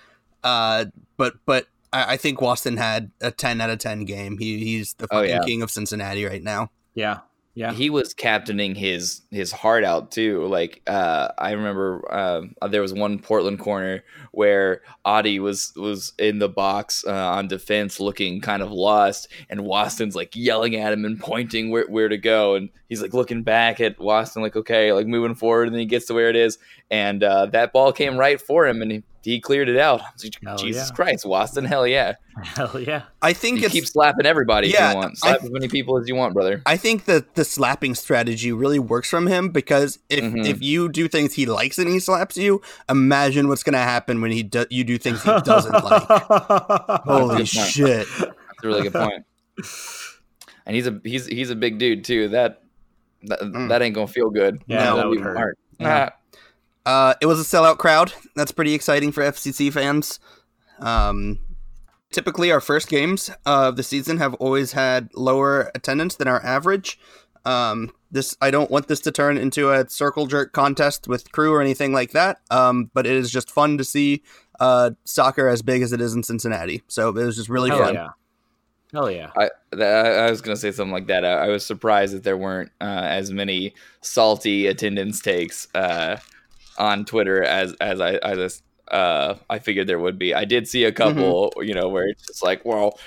Uh, but but I, I think Waston had a ten out of ten game. He he's the Oh, fucking yeah. king of Cincinnati right now. yeah, yeah. he was captaining his his heart out too. Like uh, I remember um there was one Portland corner where Adi was was in the box uh, on defense, looking kind of lost, and Waston's like yelling at him and pointing where where to go, and he's like looking back at Waston, like okay, like moving forward, and then he gets to where it is, and uh, that ball came right for him, and he he cleared it out. Hell Jesus yeah. Christ, Waston, hell yeah! Hell yeah. I think You it's keep slapping everybody Yeah, if you want. I- Slap as many people as you want, brother. I think that the slapping strategy really works from him because if Mhm. if you do things he likes and he slaps you, imagine what's gonna happen when he do, you do things he doesn't like. Holy Good point. shit! That's a really good point. And he's a he's he's a big dude too. That that, Mm. that ain't gonna feel good. Yeah, That'll that would be hurt. hard. Yeah. Ah, Uh, it was a sellout crowd. That's pretty exciting for FCC fans. Um, typically, our first games of the season have always had lower attendance than our average. Um, this I don't want this to turn into a circle jerk contest with crew or anything like that. Um, but it is just fun to see uh, soccer as big as it is in Cincinnati. So it was just really Hell fun. yeah. Hell yeah. I, I was gonna say something like that. I, I was surprised that there weren't uh, as many salty attendance takes uh, on Twitter as as I as uh, I figured there would be. I did see a couple, Mm-hmm. you know, where it's just like, well,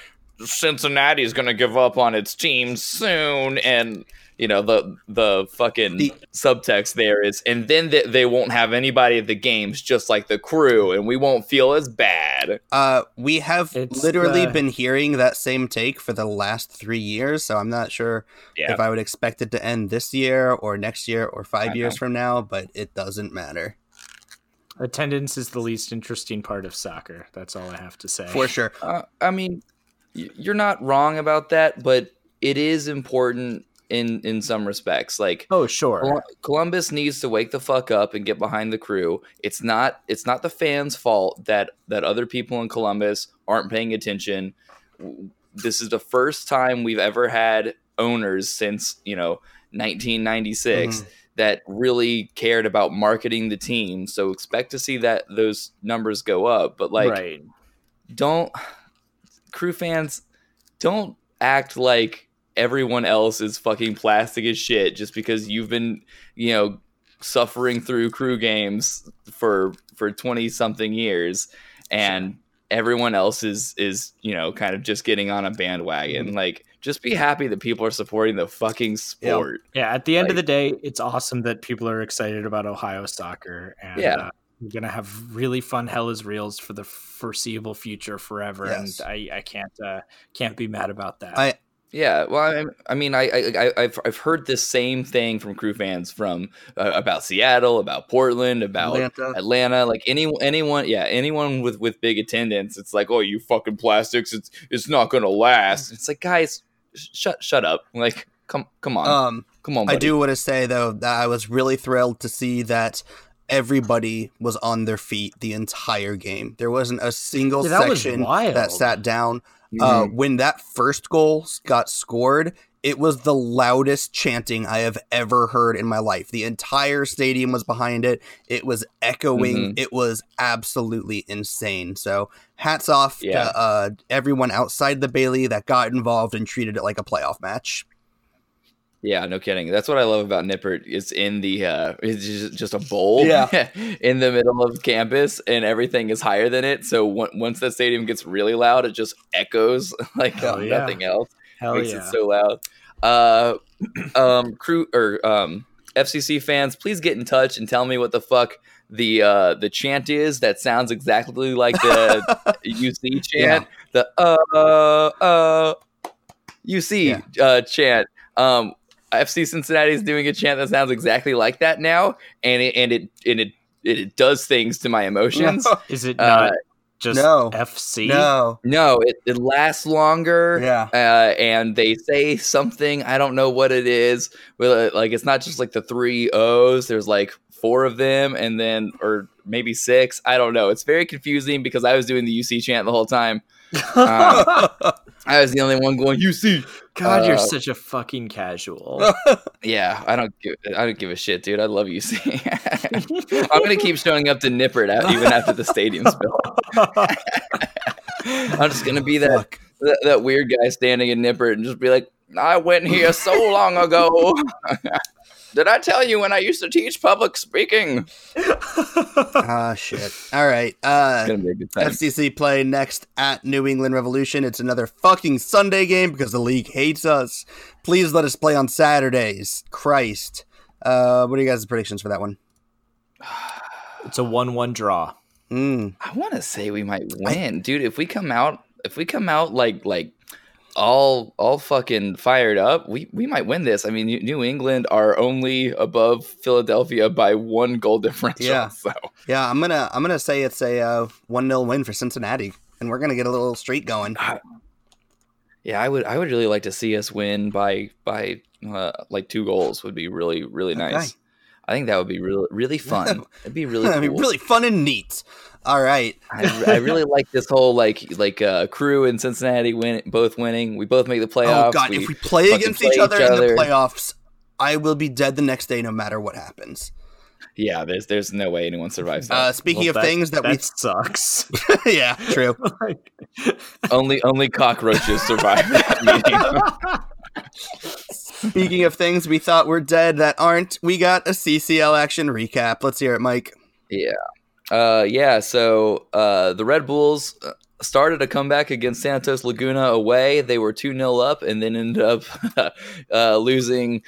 Cincinnati is gonna give up on its team soon, and you know the the fucking The- subtext there is, and then they, they won't have anybody at the games, just like the crew, and we won't feel as bad. Uh, we have It's literally the- been hearing that same take for the last three years, so I'm not sure Yeah. if I would expect it to end this year or next year or five I years know. from now, but it doesn't matter Attendance is the least interesting part of soccer. That's all I have to say. for sure. Uh, I mean, y- you're not wrong about that, but it is important in in some respects. Like Oh, sure. Columbus needs to wake the fuck up and get behind the crew. It's not it's not the fans' fault that that other people in Columbus aren't paying attention. This is the first time we've ever had owners since, you know, 1996 mm-hmm. that really cared about marketing the team. So expect to see that those numbers go up, but like right. don't crew fans don't act like everyone else is fucking plastic as shit just because you've been you know suffering through crew games for for 20 something years and everyone else is is you know kind of just getting on a bandwagon. Like just be happy that people are supporting the fucking sport. Yeah, at the end of the day, it's awesome that people are excited about Ohio soccer, and Yeah. uh, we're gonna have really fun hell is reels for the foreseeable future, forever. Yes. And I, I can't, uh, can't be mad about that. I Yeah, well, I, I mean, I, I, I've, I've heard this same thing from crew fans from uh, about Seattle, about Portland, about Atlanta. Atlanta. Like any, anyone, yeah, anyone with with big attendance, it's like, oh, you fucking plastics, it's it's not gonna last. It's like, guys, sh- shut shut up. Like, come come on, um come on. I do want to say though that I was really thrilled to see that everybody was on their feet the entire game. There wasn't a single Yeah, that section that sat down. Uh, Mhm. when that first goal got scored, it was the loudest chanting I have ever heard in my life. The entire stadium was behind it. It was echoing. Mhm. It was absolutely insane. So, hats off Yeah. to uh, everyone outside the Bailey that got involved and treated it like a playoff match. Yeah, no kidding. That's what I love about Nippert. It's in the uh it's just, just a bowl Yeah. in the middle of campus and everything is higher than it. So on- once the stadium gets really loud, it just echoes like Hell yeah. nothing else. hell Makes yeah. it so loud. Uh um crew or um FCC fans, please get in touch and tell me what the fuck the uh the chant is that sounds exactly like the UC chant. The uh uh UC uh chant. Um FC Cincinnati is doing a chant that sounds exactly like that now, and it and it and it it, does things to my emotions. Is it Uh, not just no. FC? No. no, it, it lasts longer. Yeah. Uh, and they say something I don't know what it is. Well, like it's not just like the three O's. There's like four of them, and then or maybe six. I don't know. It's very confusing because I was doing the UC chant the whole time. Uh, I was the only one going UC. God, you're Uh, such a fucking casual. Yeah, I don't give I don't give a shit, dude. I love UC. I'm gonna keep showing up to Nippert out, even after the stadium's built. I'm just gonna be that, that that weird guy standing in Nippert and just be like, I went here so long ago. Did I tell you when I used to teach public speaking? Ah, shit. All right. Uh, It's gonna be a good time. FCC play next at New England Revolution. It's another fucking Sunday game because the league hates us. Please let us play on Saturdays. Christ. Uh, what are you guys' predictions for that one? it's a one-one draw. Mm. I want to say we might win, dude. If we come out, if we come out like like all all fucking fired up, we we might win this. I mean, New- England are only above Philadelphia by one goal differential. Yeah. So Yeah, I'm gonna I'm gonna say it's a uh, one 0 win for Cincinnati, and we're gonna get a little streak going. yeah, I would I would really like to see us win by by uh, like two goals. Would be really really nice. Okay. I think that would be really really fun. It'd be really I cool. really fun and neat. All right. I, I really like this whole like like uh, crew in Cincinnati win both winning. We both make the playoffs. oh God, if we play against play each other each in the playoffs, I will be dead the next day, no matter what happens. Yeah, there's there's no way anyone survives that. Uh, speaking Well, of things that, that sucks. yeah, true. Like- only only cockroaches survive that meeting. Speaking of things we thought were dead that aren't, we got a CCL action recap. Let's hear it, Mike. Yeah, uh, yeah. So uh, the Red Bulls uh, started a comeback against Santos Laguna away. They were two 0 up and then ended up uh, losing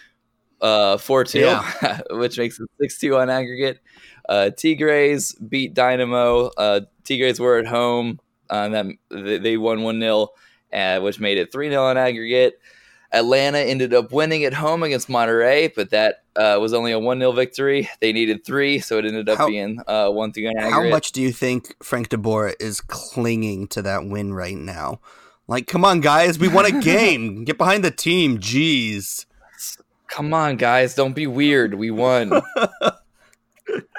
uh, four two, which makes it six two on aggregate. Uh, Tigres beat Dynamo. Uh, Tigres were at home. And that they they won one 0 uh, which made it three 0 on aggregate. Atlanta ended up winning at home against Monterrey, but that uh, was only a one 0 victory. They needed three, so it ended up How- being uh, one three How aggregate. much do you think Frank de Boer is clinging to that win right now? Like, come on, guys, we won a game. Get behind the team. Jeez. Come on, guys, don't be weird. We won.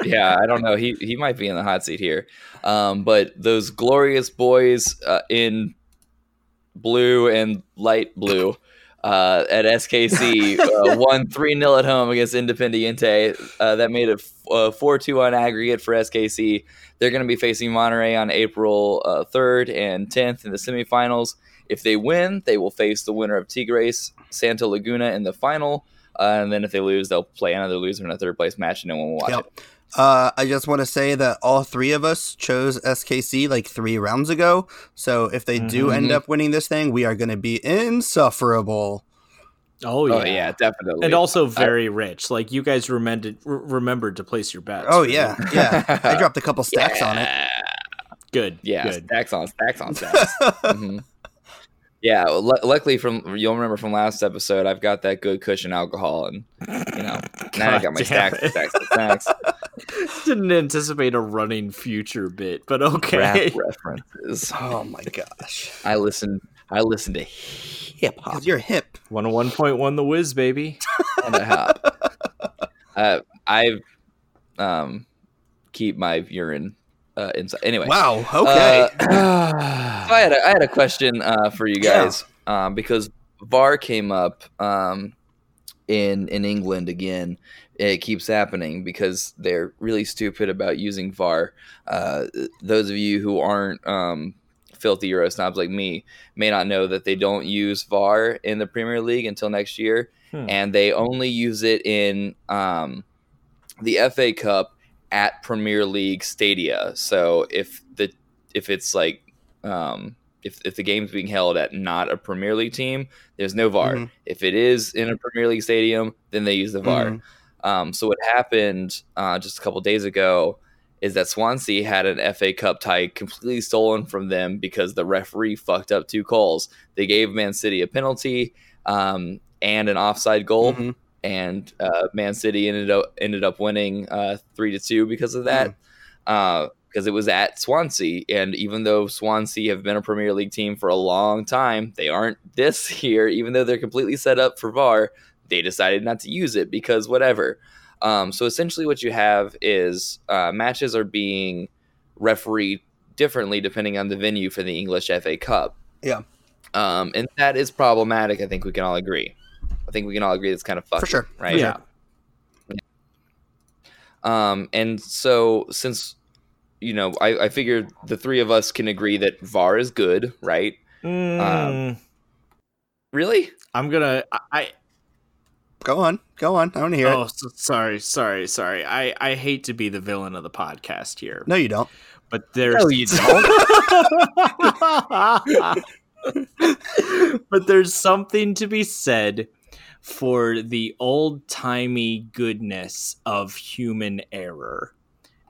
yeah, I don't know. He he might be in the hot seat here. Um, but those glorious boys uh, in blue and light blue uh, at SKC uh, won 3 0 at home against Independiente. Uh, that made it 4 2 on aggregate for SKC. They're going to be facing Monterrey on April uh, 3rd and 10th in the semifinals. If they win, they will face the winner of Tigres, Santa Laguna in the final. Uh, and then if they lose, they'll play another loser in a third place match, and no one will watch Yep. it. Uh, I just want to say that all three of us chose SKC like three rounds ago. So if they do end Mhm. up winning this thing, we are going to be insufferable. oh yeah. Oh yeah, definitely. And also very rich. Like you guys remembered r- remembered to place your bets. Oh right? yeah, yeah. I dropped a couple stacks on it. Good. Yeah, Good. stacks on stacks on stacks. hmm Yeah, well, lu- luckily from you'll remember from last episode, I've got that good cushion alcohol, and you know now I got my God stacks, damn it. stacks, stacks. Didn't anticipate a running future bit, but okay. Rap references. Oh my gosh. I listen. I listen to hip hop Because you're hip. 101.1 the whiz, baby. and a hop. Uh, I um keep my urine uh, inside. Anyway, Wow. Okay. Uh, So I had a, I had a question uh, for you guys um, because VAR came up um, in in England again. It keeps happening because they're really stupid about using VAR. Uh, those of you who aren't um, filthy Euro snobs like me may not know that they don't use VAR in the Premier League until next year, Hmm. and they only use it in um, the FA Cup at Premier League stadia. So if the if it's like um, if if the game's being held at not a Premier League team, there's no VAR. Mhm. If it is in a Premier League stadium, then they use the VAR. Mhm. Um, so what happened uh, just a couple days ago is that Swansea had an FA Cup tie completely stolen from them because the referee fucked up two calls. They gave Man City a penalty um, and an offside goal, Mhm. And uh, Man City ended up ended up winning uh, three to two because of that. Uh, because it was at Swansea, and even though Swansea have been a Premier League team for a long time, they aren't this year. Even though they're completely set up for VAR, they decided not to use it because whatever. Um, so essentially, what you have is uh, matches are being refereed differently depending on the venue for the English FA Cup. Yeah. Um, and that is problematic. I think we can all agree. I think we can all agree that's kind of fucked, For sure. right? yeah. Um, and so since you know, I, I figured the three of us can agree that VAR is good, right? Mm, Really? I'm gonna. I. I Go on. Go on. I want to hear oh, it. so, sorry, sorry, sorry. I I hate to be the villain of the podcast here, No, you don't. but there's No, you don't. but there's something to be said for the old timey goodness of human error.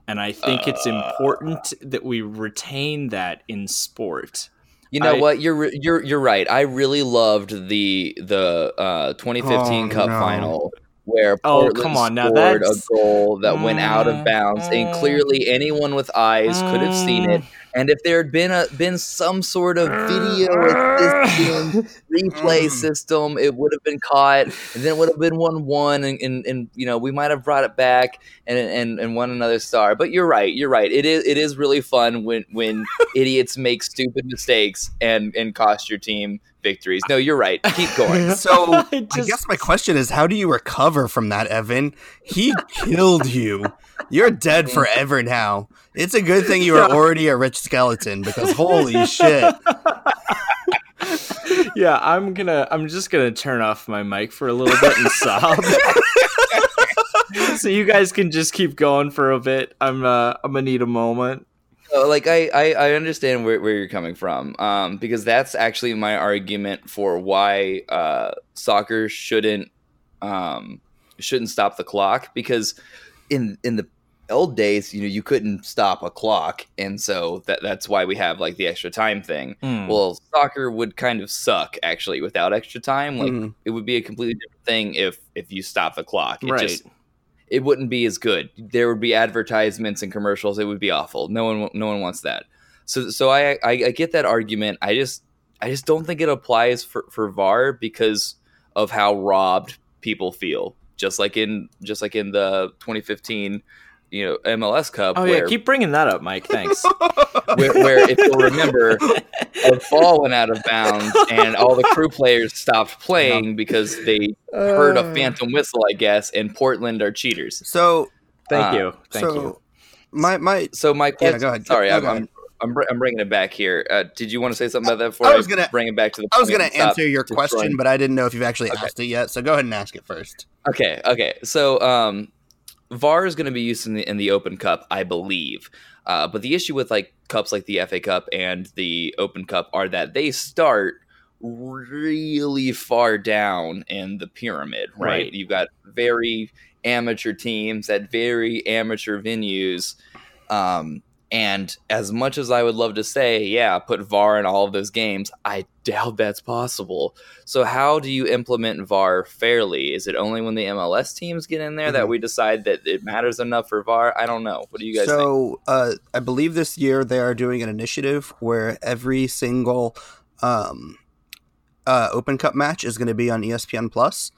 and I think it's Uh. important that we retain that in sport. You know I- what? You're you're you're right. I really loved the the uh, 2015 Oh, Cup no. final where Oh, Portland come on, now scored a goal that went out of Mm, bounds, and mm. clearly anyone with eyes could have seen it. And if there had been a been some sort of video assisting replay Mm. system, it would have been caught, and then it would have been one one, and, and and you know we might have brought it back and and and won another star. But you're right, you're right. It is it is really fun when when idiots make stupid mistakes and and cost your team victories. No, you're right. Keep going. So I I guess my question is, how do you recover from that, Evan? He killed you. You're dead forever now. It's a good thing you were already a rich skeleton because holy shit. yeah, I'm gonna. I'm just gonna turn off my mic for a little bit and sob. so you guys can just keep going for a bit. I'm. Uh, I'm gonna need a moment. Uh, like I, I, I understand where, where you're coming from um, because that's actually my argument for why uh, soccer shouldn't um, shouldn't stop the clock because in in the old days you know you couldn't stop a clock and so that that's why we have like the extra time thing Hmm. well soccer would kind of suck actually without extra time like Mhm. it would be a completely different thing if if you stop the clock it Right. just it wouldn't be as good. There would be advertisements and commercials. It would be awful. No one, no one wants that. So, so I, I, I get that argument. I just, I just don't think it applies for, for VAR because of how robbed people feel. Just like in, just like in the 2015, you know, MLS Cup. Oh where, yeah, keep bringing that up, Mike. Thanks. where, where if you'll remember, a ball went out of bounds and all the crew players stopped playing because they heard a phantom whistle, I guess. And Portland are cheaters. So, Thank Uh, you. Thank so you. my my So my Yeah, go ahead. sorry, No, I'm, go ahead. I'm, I'm, I'm bringing it back here. Uh, did you want to say something about that before I was gonna- bring it back to the? I was going to answer your destroying- question, but I didn't know if you've actually Okay. asked it yet. So go ahead and ask it first. Okay, okay. So um, VAR is going to be used in the in the Open Cup, I believe. Uh, but the issue with like cups like the FA Cup and the Open Cup are that they start really far down in the pyramid, right? Right. You've got very amateur teams at very amateur venues. Um, and as much as I would love to say, yeah, put VAR in all of those games, I doubt that's possible. So, how do you implement VAR fairly? Is it only when the MLS teams get in there that Mhm. we decide that it matters enough for VAR? I don't know. What do you guys think? so uh, I believe this year they are doing an initiative where every single um, uh, Open Cup match is going to be on ESPN Plus.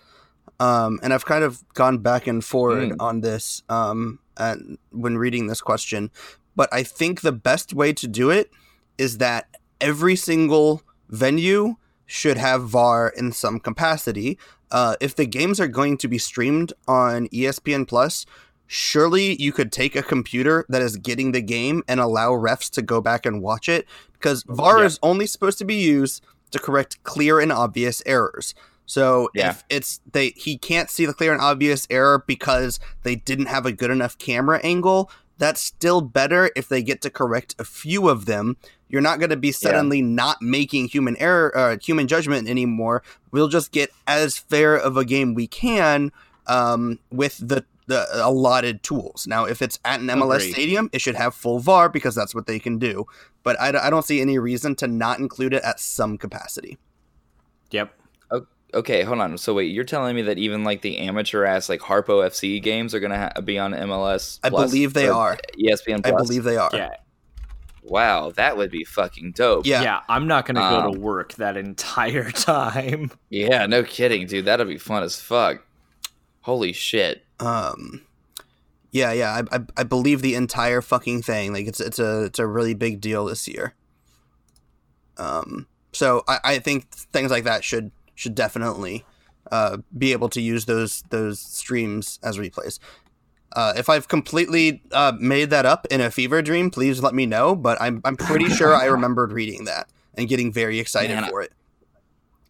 Um, and I've kind of gone back and forward Mm. on this um, and when reading this question, but I think the best way to do it is that every single venue should have VAR in some capacity. Uh, if the games are going to be streamed on ESPN Plus, surely you could take a computer that is getting the game and allow refs to go back and watch it because VAR Yeah. is only supposed to be used to correct clear and obvious errors. So Yeah. if it's they he can't see the clear and obvious error because they didn't have a good enough camera angle, that's still better if they get to correct a few of them. You're not going to be suddenly not making human error, uh, human judgment anymore. We'll just get as fair of a game we can um, with the the allotted tools. Now, if it's at an MLS Agreed. stadium, it should have full VAR because that's what they can do. But I, I don't see any reason to not include it at some capacity. Yep. Okay, hold on. So wait, you're telling me that even like the amateur ass like Harpo FC games are gonna ha- be on MLS? I Plus believe they are. ESPN. I believe they are. Yeah. Wow, that would be fucking dope. Yeah. Yeah. I'm not gonna go Um, to work that entire time. Yeah, no kidding, dude. That'll be fun as fuck. Holy shit. Um, yeah, yeah. I, I, I believe the entire fucking thing. Like it's it's a it's a really big deal this year. Um, so I, I think things like that should should definitely uh, be able to use those those streams as replays. Uh, if I've completely uh, made that up in a fever dream, please let me know. But I'm I'm pretty sure I remembered reading that and getting very excited Man, for it.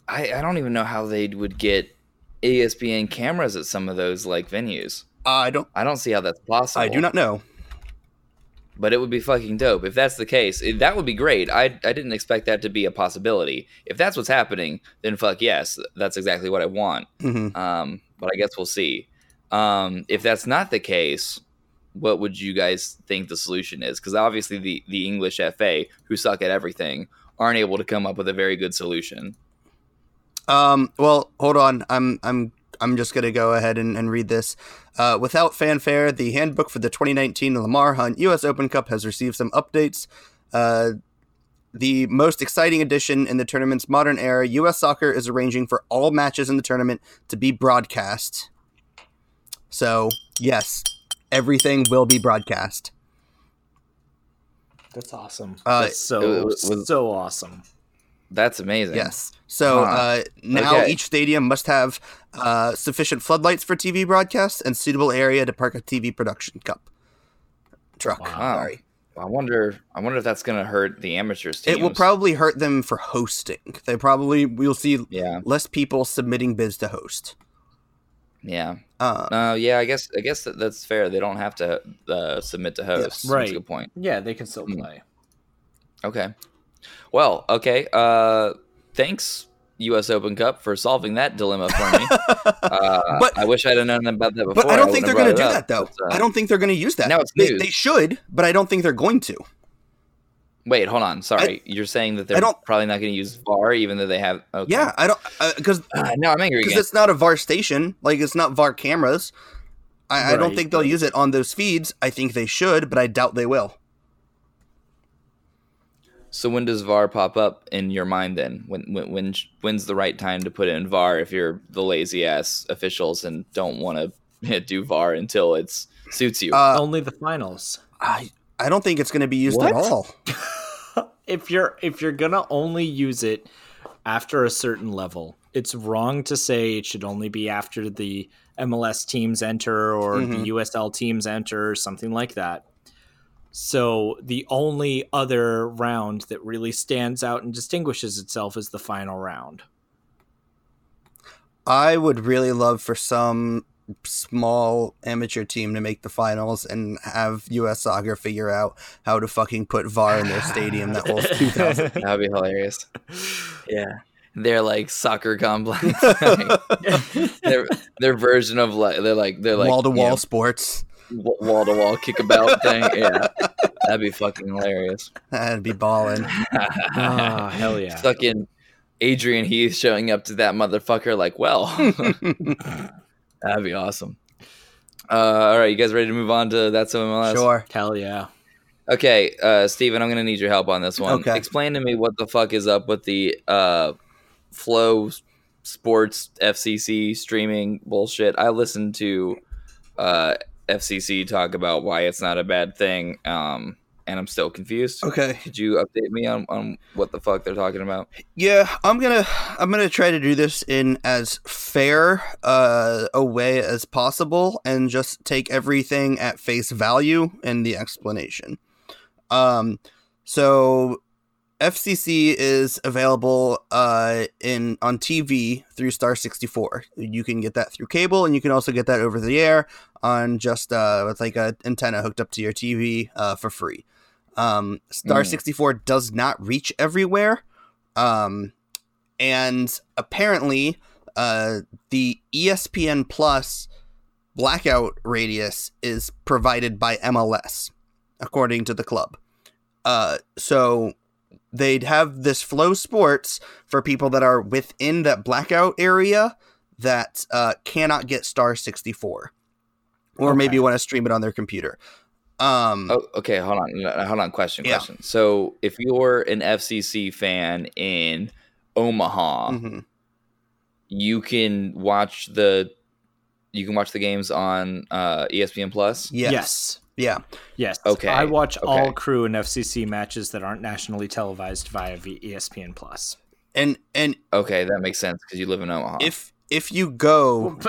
I, I don't even know how they would get ESPN cameras at some of those like venues. I don't. I don't see how that's possible. I do not know. But it would be fucking dope if that's the case. It, that would be great. I I didn't expect that to be a possibility. If that's what's happening, then fuck yes, that's exactly what I want. hmm Um, but I guess we'll see. Um, if that's not the case, what would you guys think the solution is? Because obviously the the English FA, who suck at everything, aren't able to come up with a very good solution. Um, well, hold on. I'm I'm I'm just gonna go ahead and, and read this. Uh, without fanfare, the handbook for the 2019 Lamar Hunt U.S. Open Cup has received some updates. Uh, the most exciting addition in the tournament's modern era, U.S. Soccer is arranging for all matches in the tournament to be broadcast. So, yes, everything will be broadcast. That's awesome. Uh, That's so it was- so awesome. That's amazing. Yes. So Huh. uh, now Okay. each stadium must have uh, sufficient floodlights for TV broadcasts and suitable area to park a TV production cup truck. Wow. Sorry. I wonder. I wonder if that's going to hurt the amateurs. Teams. It will probably hurt them for hosting. They probably we'll see Yeah. less people submitting bids to host. Yeah. Uh, Uh, yeah. I guess. I guess that, that's fair. They don't have to uh, submit to host. Yes. That's Right. a good point. Yeah, they can still Mm. play. Okay. Well. Okay. Uh, thanks. U.S. Open Cup for solving that dilemma for me. Uh, But- I wish I'd have known about that before. but I don't think they're going to do it that though. but, uh, I don't think they're going to use that. now it's they, news. they should, but I don't think they're going to. Wait, hold on. Sorry, you're saying that they're probably not going to use VAR, even though they have. Okay. Yeah, I don't because Uh, no, I'm angry because it's not a VAR station. Like it's not VAR cameras. I, I don't think they'll use it on those feeds. I think they should, but I doubt they will. So when does VAR pop up in your mind? Then when when when when's the right time to put in VAR if you're the lazy ass officials and don't want to do VAR until it suits you? Uh, Only the finals. I I don't think it's going to be used at all. If you're if you're gonna only use it after a certain level, it's wrong to say it should only be after the MLS teams enter or Mhm. the USL teams enter or something like that. So the only other round that really stands out and distinguishes itself is the final round. I would really love for some small amateur team to make the finals and have US Soccer figure out how to fucking put VAR in their stadium that holds 2,000. That'd be hilarious. Yeah, they're like soccer complex. their their version of like they're like they're like Wall to wall you sports. Know, wall to wall kickabout thing. Yeah, that'd be fucking hilarious. That'd be balling. Ah, hell yeah. Fucking Adrian Heath showing up to that motherfucker like, well, that'd be awesome. Uh, all right, you guys ready to move on to that's MLS? Sure. Hell yeah. Okay, uh, Steven, I'm gonna need your help on this one. Okay. Explain to me what the fuck is up with the uh, Flow Sports FCC streaming bullshit. I listened to uh, FCC talk about why it's not a bad thing, um, and I'm still confused. Okay. Could you update me on, on what the fuck they're talking about? Yeah, I'm gonna I'm gonna try to do this in as fair uh, a way as possible and just take everything at face value in the explanation. Um, so FCC is available uh, in on TV through Star 64. You can get that through cable, and you can also get that over the air on just uh, with like a antenna hooked up to your TV uh, for free. Um, Star Mm. 64 does not reach everywhere, um, and apparently uh, the ESPN Plus blackout radius is provided by MLS, according to the club. Uh, so they'd have this FloSports for people that are within that blackout area that uh, cannot get Star 64 or maybe want to stream it on their computer. Um, Oh, okay. Hold on. Hold on. Question. Yeah. Question. So, if you're an FCC fan in Omaha, mhm. you can watch the you can watch the games on uh, ESPN Plus. yes. yes. Yeah. Yes. Okay, I watch okay. all crew and FCC matches that aren't nationally televised via V- ESPN Plus. And and Okay, that makes sense because you live in Omaha. if if you go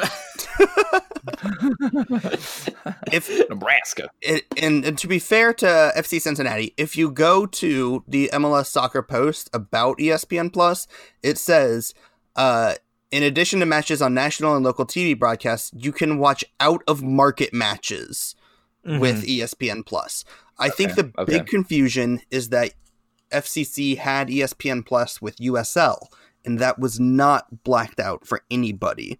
if Nebraska. it, and, and to be fair to FC Cincinnati, if you go to the MLS soccer post about ESPN Plus, it says, uh, in addition to matches on national and local TV broadcasts, you can watch out of market matches with E ESPN Plus. I think the Mm-hmm. okay. big confusion is that FCC had ESPN Plus with USL, and that was not blacked out for anybody.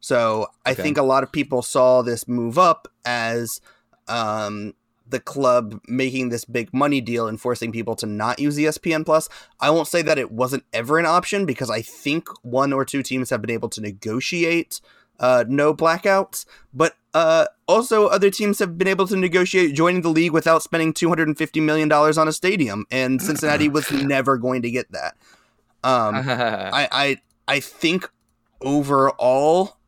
So I Okay. think a lot of people saw this move up as um, the club making this big money deal and forcing people to not use ESPN Plus. I won't say that it wasn't ever an option because I think one or two teams have been able to negotiate uh, no blackouts, but uh, also other teams have been able to negotiate joining the league without spending two hundred and fifty million dollars on a stadium, and Cincinnati was never going to get that. Um, I, I I think overall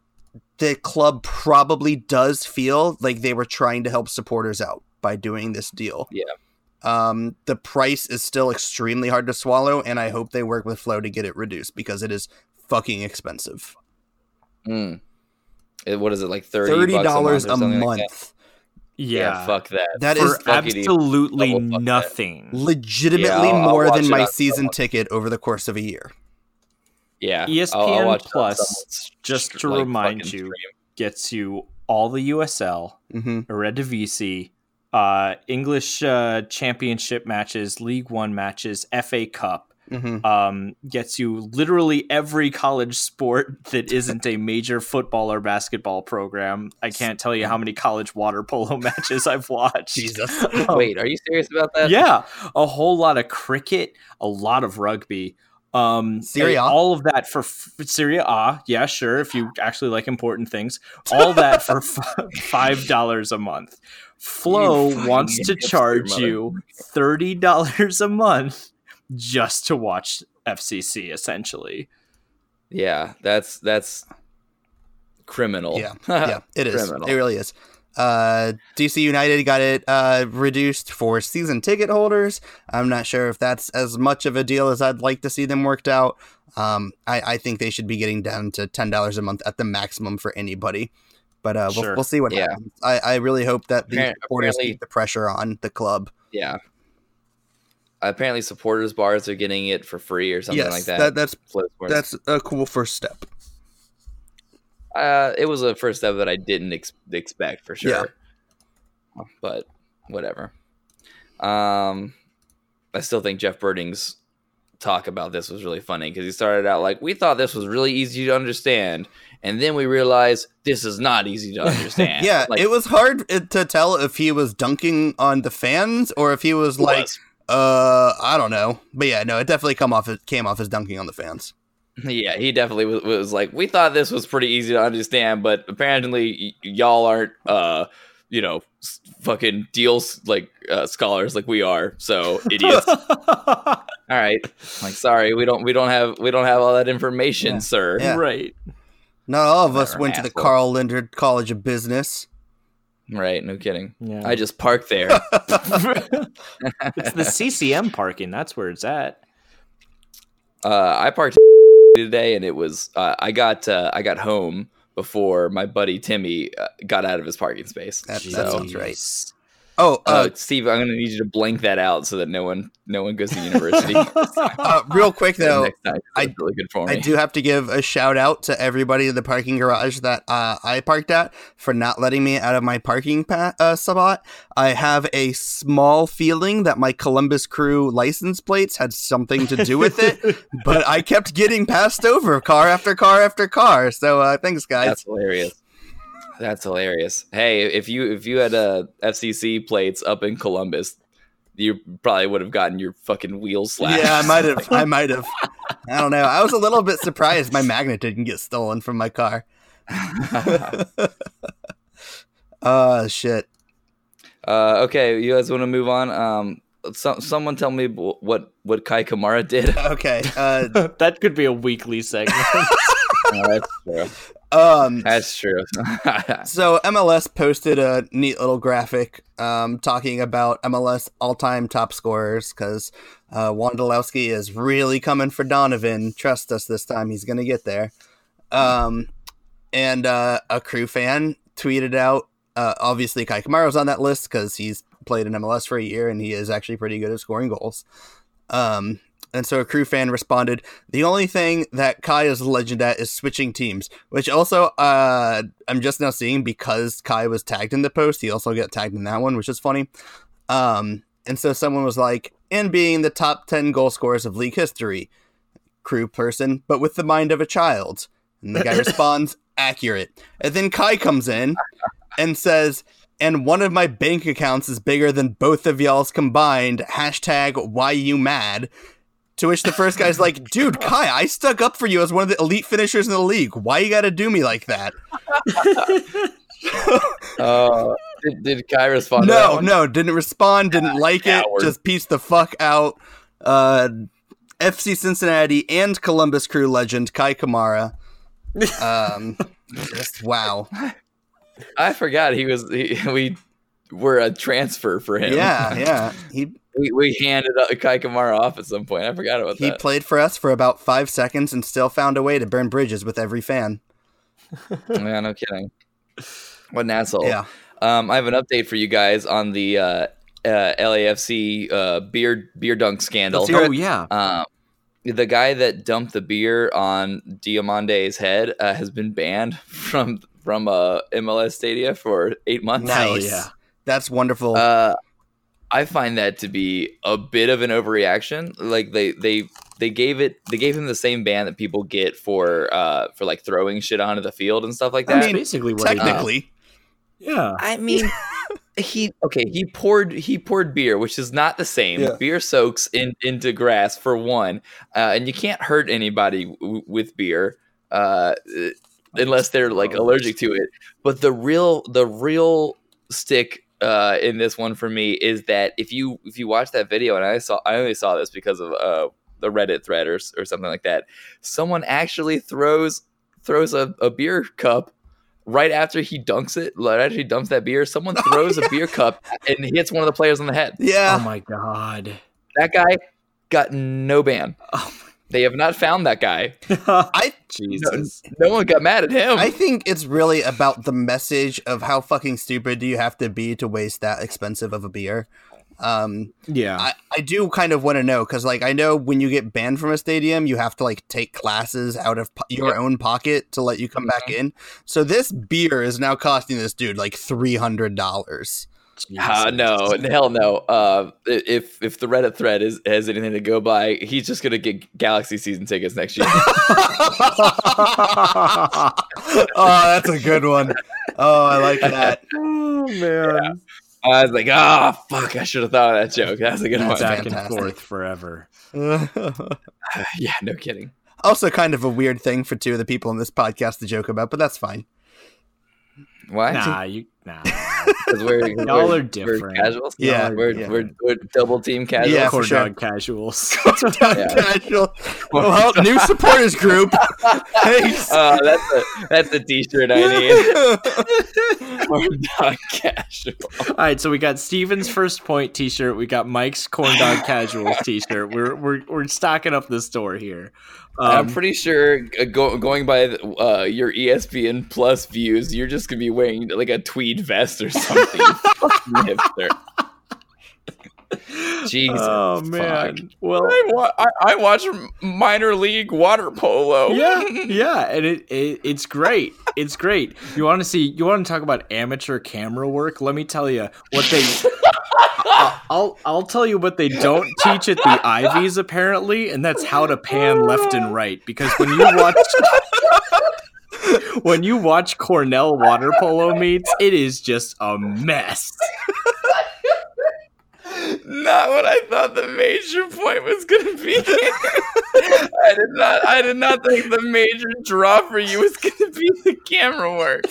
the club probably does feel like they were trying to help supporters out by doing this deal. Yeah. Um, the price is still extremely hard to swallow, and I hope they work with Flow to get it reduced because it is fucking expensive. Mm. It- what is it like 30 Thirty bucks dollars month a month. like that? Yeah, fuck that. That for is absolutely double that. nothing. legitimately Yeah, I'll- I'll more than my season someone. ticket over the course of a year. yeah. ESPN I'll- I'll watch Plus, just to like, remind you, stream. Gets you all the USL, hmm Eredivisie, uh, English uh, Championship matches, League One matches, FA Cup. Hmm Um, gets you literally every college sport that isn't a major football or basketball program. I can't tell you how many college water polo matches I've watched. Jesus. Wait, are you serious about that? yeah, a whole lot of cricket, a lot of rugby. Um, Serie A? all of that for f- Syria. Ah, yeah, sure. If you actually like important things, all that for f- five dollars a month. Flow wants to charge you thirty dollars a month just to watch FCC. Essentially, Yeah, that's that's criminal. Yeah, yeah, it is. Criminal. It really is. Uh, DC United got it uh, reduced for season ticket holders. I'm not sure if that's as much of a deal as I'd like to see them worked out. Um, I, I think they should be getting down to ten dollars a month at the maximum for anybody. But uh, we'll, Sure. we'll see what Yeah. happens. I, I really hope that the Appar- supporters keep the pressure on the club. yeah. Apparently, supporters bars are getting it for free or something yes, like that. that's Flow that's a cool first step. uh, it was a first step that I didn't ex- expect for sure. Yeah. But whatever. Um, I still think Jeff Berding's talk about this was really funny because he started out like, "We thought this was really easy to understand," and then we realized this is not easy to understand. Yeah, like, it was hard uh, to tell if he was dunking on the fans or if he was like, was. Uh, I don't know. But yeah, no, it definitely come off it came off as dunking on the fans. Yeah, he definitely was, was like, we thought this was pretty easy to understand, but apparently y- y'all aren't, uh, you know, s- fucking deals like uh, scholars like we are. So idiots. all right, like sorry, we don't, we don't have, we don't have all that information, Yeah. sir. Yeah. right? Not all of us Whatever, went to the. Carl Lindner College of Business. Right? No kidding. Yeah, I just parked there. it's the CCM parking. That's where it's at. uh, I parked today, and it was, uh, I got, uh, I got home before my buddy Timmy uh, got out of his parking space. That- that sounds right. Jeez. Oh, uh, uh, Steve, I'm gonna need you to blank that out so that no one, no one goes to university. uh, real quick though. I- really good for me. I do have to give a shout out to everybody in the parking garage that uh, I parked at for not letting me out of my parking pa- uh, spot. I have a small feeling that my Columbus Crew license plates had something to do with it, but I kept getting passed over car after car after car. So uh, thanks, guys. That's hilarious. That's hilarious. Hey, if you if you had uh, FCC plates up in Columbus, you probably would have gotten your fucking wheels slashed. Yeah, I might have. I might have. I don't know. I was a little bit surprised my magnet didn't get stolen from my car. Uh shit. uh, okay, you guys want to move on? Um, so, someone tell me what what Kai Kamara did. Okay. Uh that could be a weekly segment. That's true. um That's true. so MLS posted a neat little graphic um talking about MLS all-time top scorers cuz uh Wondolowski is really coming for Donovan. Trust us this time he's going to get there. Um and uh a crew fan tweeted out uh obviously Kai Kamara's on that list cuz he's played in MLS for a year and he is actually pretty good at scoring goals. Um, and so a crew fan responded, "The only thing that Kai is a legend at is switching teams." Which also, uh, I'm just now seeing because Kai was tagged in the post. He also got tagged in that one, which is funny. Um, and so someone was like, "And being the top ten goal scorers of league history, crew person, but with the mind of a child." And the guy responds, "Accurate." And then Kai comes in and says, and one of my bank accounts is bigger than both of y'all's combined. Hashtag why you mad. To which the first guy's like, dude, Kai, I stuck up for you as one of the elite finishers in the league. Why you gotta do me like that? Uh, did, did Kai respond? to that No, no, didn't respond, didn't like it, just pieced the fuck out. Uh, FC Cincinnati and Columbus Crew legend Kai Kamara. Um, just wow. I forgot he was. He, we were a transfer for him. Yeah, yeah. He we, we handed uh, Kai Kamara off at some point. I forgot about he that. He played for us for about five seconds and still found a way to burn bridges with every fan. yeah, no kidding. What an asshole. Yeah. Um, I have an update for you guys on the uh, uh, LAFC uh, beer beer dunk scandal. Oh yeah. Um, the guy that dumped the beer on Diomande's head uh, has been banned from from uh, MLS Stadia for eight months. Hell Nice. yeah. That's wonderful. Uh, I find that to be a bit of an overreaction. Like they they they gave it they gave him the same ban that people get for uh for like throwing shit onto the field and stuff like that. That's mean, basically what he did. Technically, Yeah. I mean, he okay. He poured he poured beer, which is not the same. Yeah. Beer soaks in, into grass for one, uh, and you can't hurt anybody w- with beer uh, unless they're like allergic to it. But the real the real stick uh, in this one for me is that if you if you watch that video, and I saw I only saw this because of uh, the Reddit thread or, or something like that. Someone actually throws throws a, a beer cup right after he dunks it, right after he dumps that beer, someone throws a beer cup and hits one of the players on the head. yeah. Oh my god. That guy got no ban. Oh They have not found that guy. I Jesus. No one got mad at him. I think it's really about the message of how fucking stupid do you have to be to waste that expensive of a beer. Um, Yeah. I, I do kind of want to know because, like, I know when you get banned from a stadium, you have to like take classes out of po- your own pocket to let you come back in. So this beer is now costing this dude like three hundred dollars. Uh, no, hell no. Uh, if if the Reddit thread is has anything to go by, he's just gonna get Galaxy season tickets next year. oh, that's a good one. Oh, I like that. oh man. I was like, ah, fuck! I should have thought of that joke. That's a good That's one. Back and forth forever. yeah, no kidding. also, kind of a weird thing for two of the people in this podcast to joke about, but that's fine. Why? Nah, you nah. Because we're, Y'all we're, are different. We're casuals. Yeah, we're, yeah. we're we're double team casuals. Yeah, for Corn sure. dog casuals. Casual. Well, new supporters group. Thanks. Oh, uh, that's a that's a t-shirt I need. Corn dog casual. All right, so we got Steven's first point T-shirt. We got Mike's corn dog casuals T-shirt. We're we're we're stocking up the store here. I'm Um, pretty sure uh, go, going by uh, your ESPN Plus views, you're just gonna be wearing like a tweed vest or something. hipster. Jesus. oh fuck. man. Well, I, wa- I, I watch minor league water polo. yeah, yeah, and it, it it's great. It's great. You want to see? You want to talk about amateur camera work? Let me tell you what they. I'll, I'll tell you what they don't teach at the Ivies apparently, and that's how to pan left and right. Because when you watch. When you watch Cornell water polo meets, it is just a mess. Not what I thought the major point was gonna be. I did not. I did not think the major draw for you was gonna be the camera work.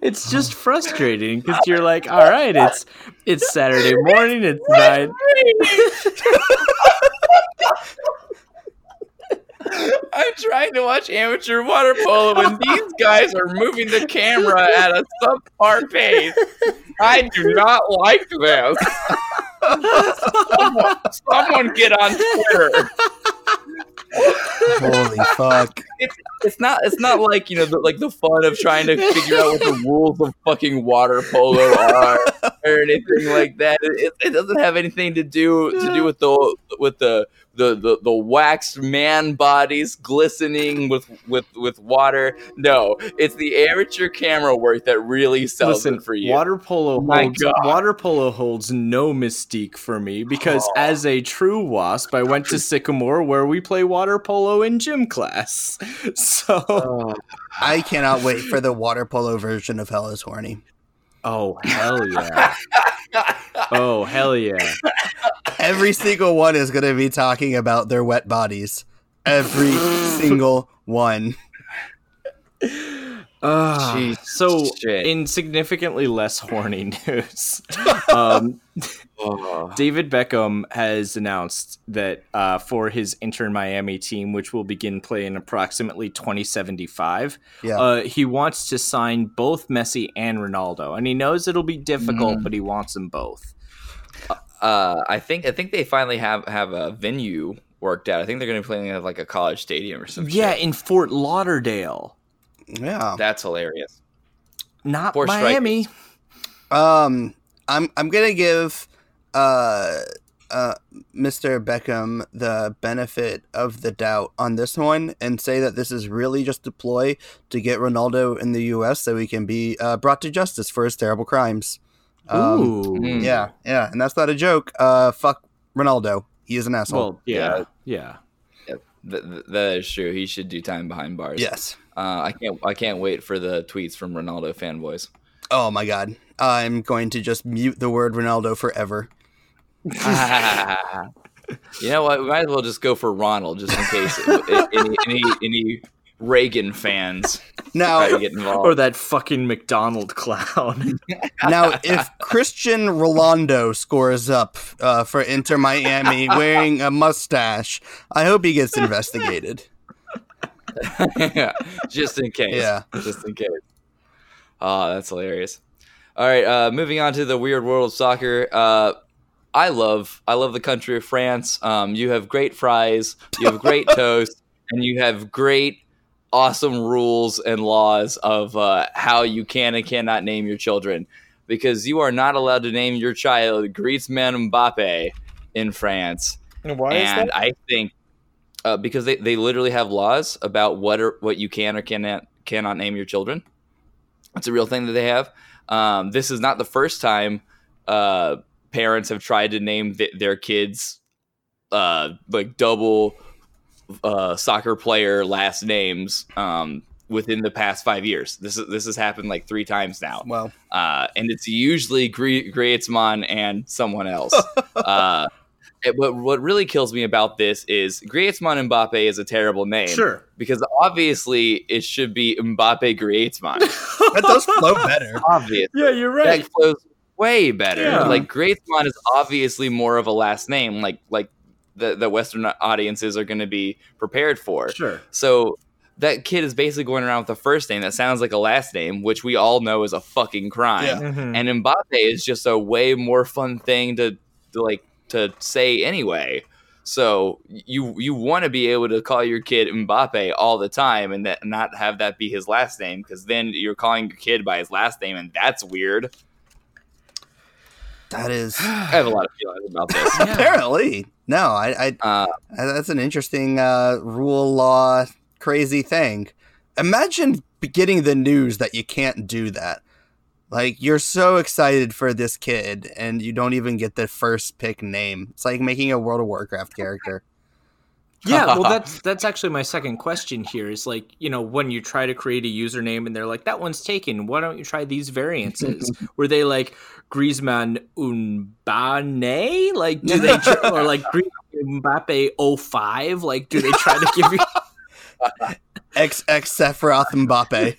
It's just frustrating because you're like, all right, it's it's Saturday morning, it's nine. I'm trying to watch amateur water polo and these guys are moving the camera at a subpar pace. I do not like this. someone, someone get on Twitter. Holy fuck. It's it's not it's not like you know the, like the fun of trying to figure out what the rules of fucking water polo are. or anything like that. It, it doesn't have anything to do to do with the with the the, the, the waxed man bodies glistening with, with, with water. No, it's the amateur camera work that really sells Listen, it for you. water polo My holds God. water polo holds no mystique for me because Oh. as a true wasp, I went to Sycamore where we play water polo in gym class. So Oh, I cannot wait for the water polo version of Hell is Horny. Oh hell yeah. oh hell yeah. Every single one is going to be talking about their wet bodies. Every single one. Ah, Jeez, so shit. in significantly less horny news, um, oh. David Beckham has announced that uh, for his Inter Miami team, which will begin play in approximately 2075, Yeah. uh, he wants to sign both Messi and Ronaldo, and he knows it'll be difficult, Mm. but he wants them both. Uh, I think I think they finally have have a venue worked out. I think they're going to be playing at like a college stadium or something. Yeah, in Fort Lauderdale, yeah. that's hilarious. not Poor Miami. Um, I'm I'm gonna give uh uh Mr. Beckham the benefit of the doubt on this one and say that this is really just a ploy to get Ronaldo in the U.S. so he can be uh, brought to justice for his terrible crimes. Um, Ooh. Mm. yeah, yeah, and that's not a joke. Uh, fuck Ronaldo. He is an asshole. Well, yeah, yeah. Th- th- that is true. He should do time behind bars. yes. Uh, I can't. I can't wait for the tweets from Ronaldo fanboys. Oh my god. I'm going to just mute the word Ronaldo forever. you know what? We might as well just go for Ronald, just in case any, any any Reagan fans try to Now, get involved. Or that fucking McDonald clown. now, if Christian Rolando scores up uh, for Inter Miami wearing a mustache, I hope he gets investigated. just in case. Yeah. Just in case. Oh, that's hilarious. All right, uh, moving on to the weird world of soccer. Uh, I love I love the country of France. Um, you have great fries, you have great toast, and you have great, awesome rules and laws of uh, how you can and cannot name your children. Because you are not allowed to name your child Griezmann Mbappe in France Why and I think uh, because they, they literally have laws about what are, what you can or cannot cannot name your children. It's a real thing that they have. Um, this is not the first time uh, parents have tried to name th- their kids uh, like double uh, soccer player last names um, within the past five years. This is this has happened like three times now Well, uh, and it's usually Gre- Griezmann and someone else. uh, it- but what really kills me about this is Griezmann Mbappe is a terrible name. Sure. Because obviously it should be Mbappe Griezmann. that does flow better. Obvious. Yeah, you're right. That flows way better. Yeah. Like Griezmann is obviously more of a last name, like like the, the Western audiences are going to be prepared for. Sure. So that kid is basically going around with a first name that sounds like a last name, which we all know is a fucking crime. Yeah. Mhm. And Mbappe is just a way more fun thing to, to like to say anyway. So you you want to be able to call your kid Mbappe all the time and that not have that be his last name because then you're calling your kid by his last name and that's weird. That is I have a lot of feelings about this. apparently no. I, I Uh, that's an interesting uh, rule law crazy thing. Imagine getting the news that you can't do that. Like you're so excited for this kid, and you don't even get the first pick name. It's like making a World of Warcraft character. Yeah, well, that's that's actually my second question here. Is like you know when you try to create a username and they're like that one's taken. Why don't you try these variances? Were they like Griezmann Unbane? Like do they tr- or like Griezmann Mbappe 05? Like do they try to give you? X X Sephiroth Mbappe.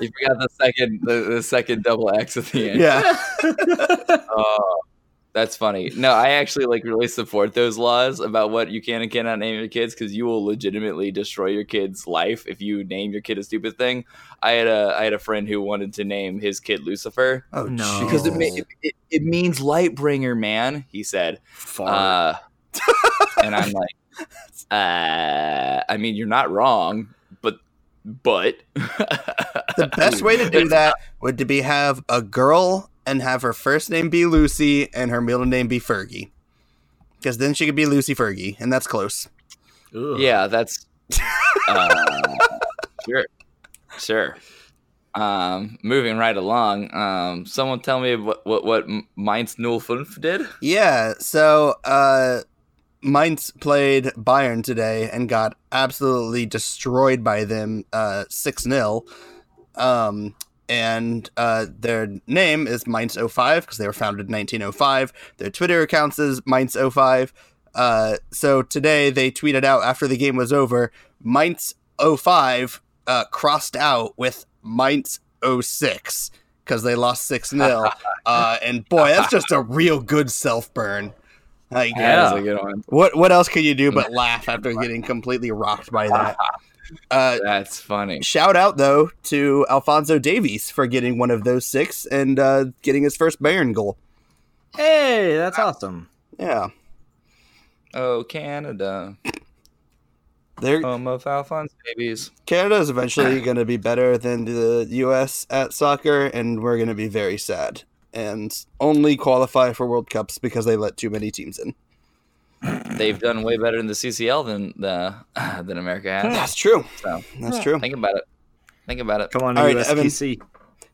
you forgot the second the, the second double X at the end. Yeah, Oh, that's funny. No, I actually like really support those laws about what you can and cannot name your kids because you will legitimately destroy your kid's life if you name your kid a stupid thing. I had a I had a friend who wanted to name his kid Lucifer oh No. because it, it, it it means light bringer, man. He said, uh, and I'm like, uh, I mean, you're not wrong, but but the best way to do that would to be have a girl and have her first name be Lucy and her middle name be Fergie. Because then she could be Lucy Fergie, and that's close. Ugh. Yeah, that's uh, sure, sure. Um, moving right along. Um, someone tell me what what what Mainz 05 did. Yeah, so uh Mainz played Bayern today and got absolutely destroyed by them uh 6-0. Um and uh, their name is Mainz 05 because they were founded in 1905. Their Twitter accounts is Mainz 05. Uh, so today they tweeted out after the game was over, Mainz 05 uh, crossed out with Mainz 06 because they lost 6 0. uh, and boy, that's just a real good self burn. Like, Yeah. That was a good one. what what else can you do but laugh after getting completely rocked by that? Uh, That's funny. shout out though to Alphonso Davies for getting one of those six and uh, getting his first Bayern goal. Hey, that's awesome. Yeah, Oh, Canada, they're home of Alphonse babies. Canada is eventually going to be better than the U.S. at soccer, and we're going to be very sad and only qualify for World Cups because they let too many teams in. They've done way better in the CCL than the than America has. That's true. So That's true. think about it. Think about it. Come on, All right, Evan.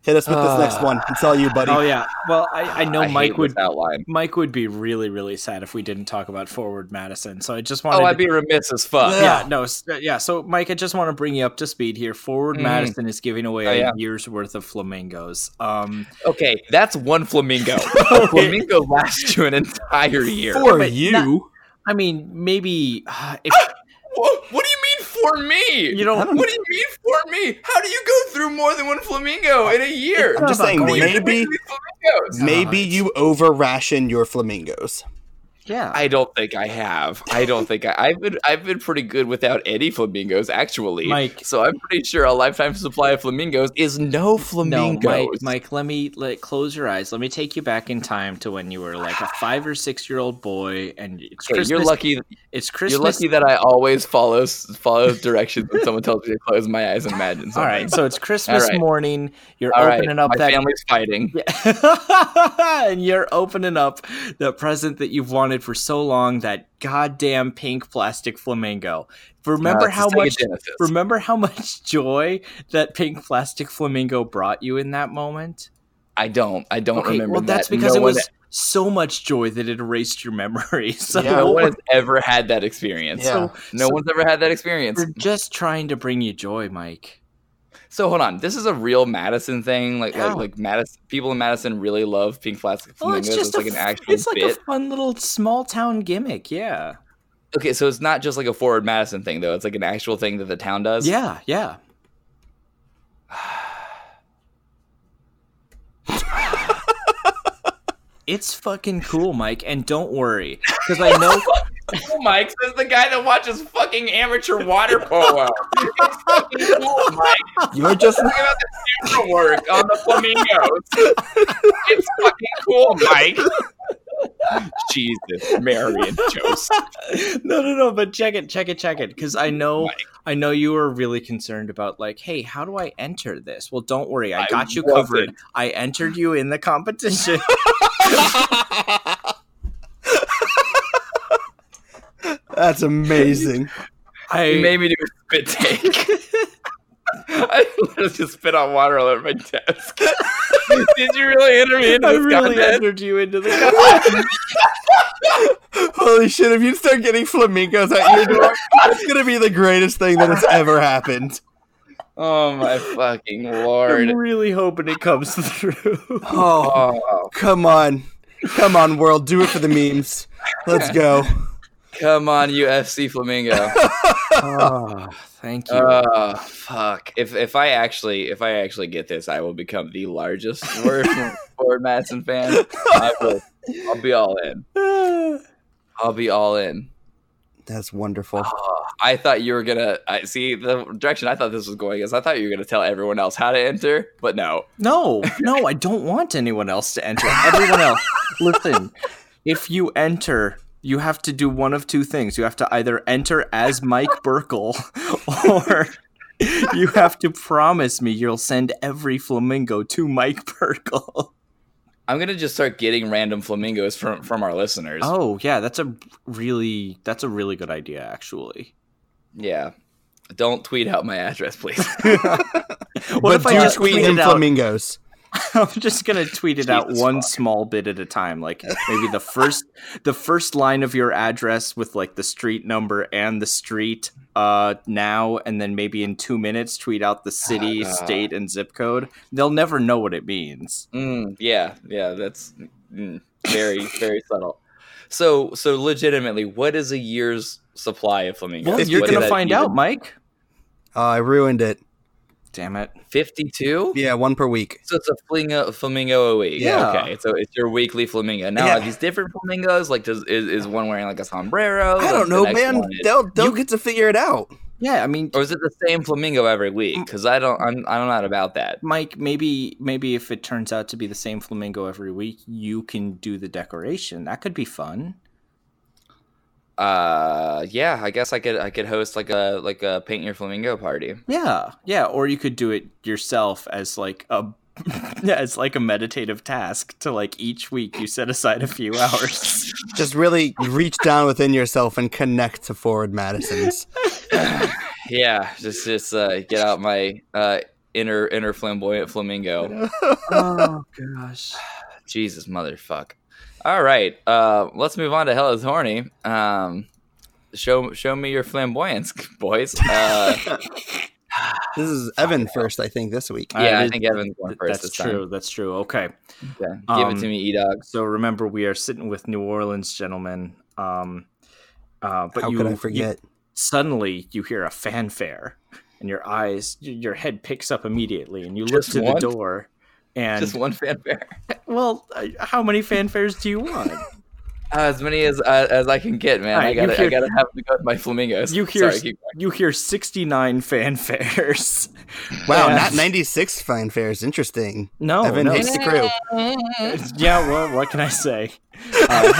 Hit us with this next one. It's all you, buddy. Oh yeah. Well, I, I know I Mike would outline. Mike would be really really sad if we didn't talk about forward Madison. So I just wanted. Oh, to- I'd be remiss as fuck. yeah, no, uh, yeah. So, Mike, I just want to bring you up to speed here. Forward Mhm. Madison is giving away Oh, yeah. a year's worth of flamingos. Um, Okay, that's one flamingo. Flamingo lasts you an entire year. For but you. not- I mean, maybe uh, if What, what do you mean for me? You don't- What do you mean for me? How do you go through more than one flamingo in a year? I'm just saying, maybe maybe you over ration your flamingos. Yeah, I don't think I have. I don't think I, I've been. I've been pretty good without any flamingos, actually. Mike. So I'm pretty sure a lifetime supply of flamingos is no no, flamingos. Mike, Mike, let me let close your eyes. Let me take you back in time to when you were like a five or six year old boy, and it's Christmas. you're lucky. It's Christmas. You're lucky that I always follow follow directions when someone tells me to close my eyes and imagine something. All right, so it's Christmas right. morning. You're All right. opening up My that family's fighting. Yeah. and you're opening up the present that you've wanted for so long, that goddamn pink plastic flamingo. Remember Uh, how much Genesis. remember how much joy that pink plastic flamingo brought you in that moment? I don't. I don't Okay, remember well that's that. because no it was One, so much joy that it erased your memory. So no one has ever had that experience. Yeah. No so- one's ever had that experience. we're just trying to bring you joy, Mike. So hold on. This is a real Madison thing. Like like like Madison. People in Madison really love pink plastic Oh, it's just it's like a, an actual it's like bit. a fun little small town gimmick. Yeah. Okay, so it's not just like a forward Madison thing though. It's like an actual thing that the town does. Yeah, yeah. it's fucking cool, Mike, and don't worry, because I know. Oh, Mike says the guy that watches fucking amateur water polo. it's fucking cool, Mike. You're just Think about the camera work on the flamingos. It's fucking cool, Mike. Jesus, Mary and Joseph. no, no, no. But check it, check it, check it, because I oh, know, Mike. I know you were really concerned about like, hey, how do I enter this? Well, don't worry, I I got you wasn't. covered. I entered you in the competition. That's amazing. He I made me do a spit take. I literally just spit on water all over my desk. Did you really enter me into I this really contest? entered you into the competition. Holy shit, if you start getting flamingos at your door, it's gonna be the greatest thing that has ever happened. Oh my fucking lord! I'm really hoping it comes through. Oh, Oh, come on. Come on, world. Do it for the memes. Let's go. come on, UFC Flamingo. oh, thank you. Oh fuck! If if I actually if I actually get this, I will become the largest Forward, Forward Madison fan. I will. I'll be all in. I'll be all in. That's wonderful. Oh, I thought you were gonna. I see the direction I thought this was going is. I thought you were gonna tell everyone else how to enter, but no. no, no, I don't want anyone else to enter. Everyone else, listen. If you enter, you have to do one of two things. You have to either enter as Mike Burkle, or you have to promise me you'll send every flamingo to Mike Perkle. I'm gonna just start getting random flamingos from from our listeners. Oh yeah, that's a really that's a really good idea actually. Yeah. Don't tweet out my address, please. What but if I do just tweet tweet him it out? Flamingos. I'm just gonna tweet it out Jesus one fuck. small bit at a time, like maybe the first the first line of your address with like the street number and the street uh now, and then maybe in two minutes tweet out the city, Ah. state, and zip code. They'll never know what it means. Mm, yeah, yeah, that's mm, very, very subtle. So, so legitimately, what is a year's supply of flamingos? Well, you're What gonna find even? out, Mike. Uh, I ruined it. Damn it. Fifty-two. Yeah, one per week. So it's a flamingo, flamingo a week. Yeah. Okay. So it's your weekly flamingo. Now Yeah. are these different flamingos? Like, does is, is one wearing like a sombrero? I don't know, man. They'll they'll get to figure it out. Yeah, I mean, or is it the same flamingo every week? Mm. Because I don't, I'm, I'm not about that. Mike, maybe maybe if it turns out to be the same flamingo every week, you can do the decoration. That could be fun. Uh, yeah, I guess I could, I could host like a, like a paint your flamingo party. Yeah, yeah, or you could do it yourself as like a yeah, it's like a meditative task to like each week you set aside a few hours. Just really reach down within yourself and connect to Forward Madison's. Yeah, just, just uh, get out my uh inner, inner flamboyant flamingo. oh gosh. Jesus motherfuck. All right, uh, let's move on to Hell is Horny. Um, show show me your flamboyance, boys. Uh, This is Evan first, I think, this week. Yeah, I it- think Evan's going first That's this true. time. That's true. Okay. Okay. Give it Um, to me, E Dog. So remember we are sitting with New Orleans gentlemen. Um uh but How you could I you- forget? suddenly you hear a fanfare and your eyes your head picks up immediately and you Just look to one? the door and Just one fanfare. well uh, how many fanfares do you want Uh, as many as uh, as I can get, man. All I gotta hear- I gotta have to go with my flamingos. you hear Sorry, you hear 69 fanfares Wow, And- not 96 fanfares. interesting. no Evan no hates the crew. yeah well what can i say uh,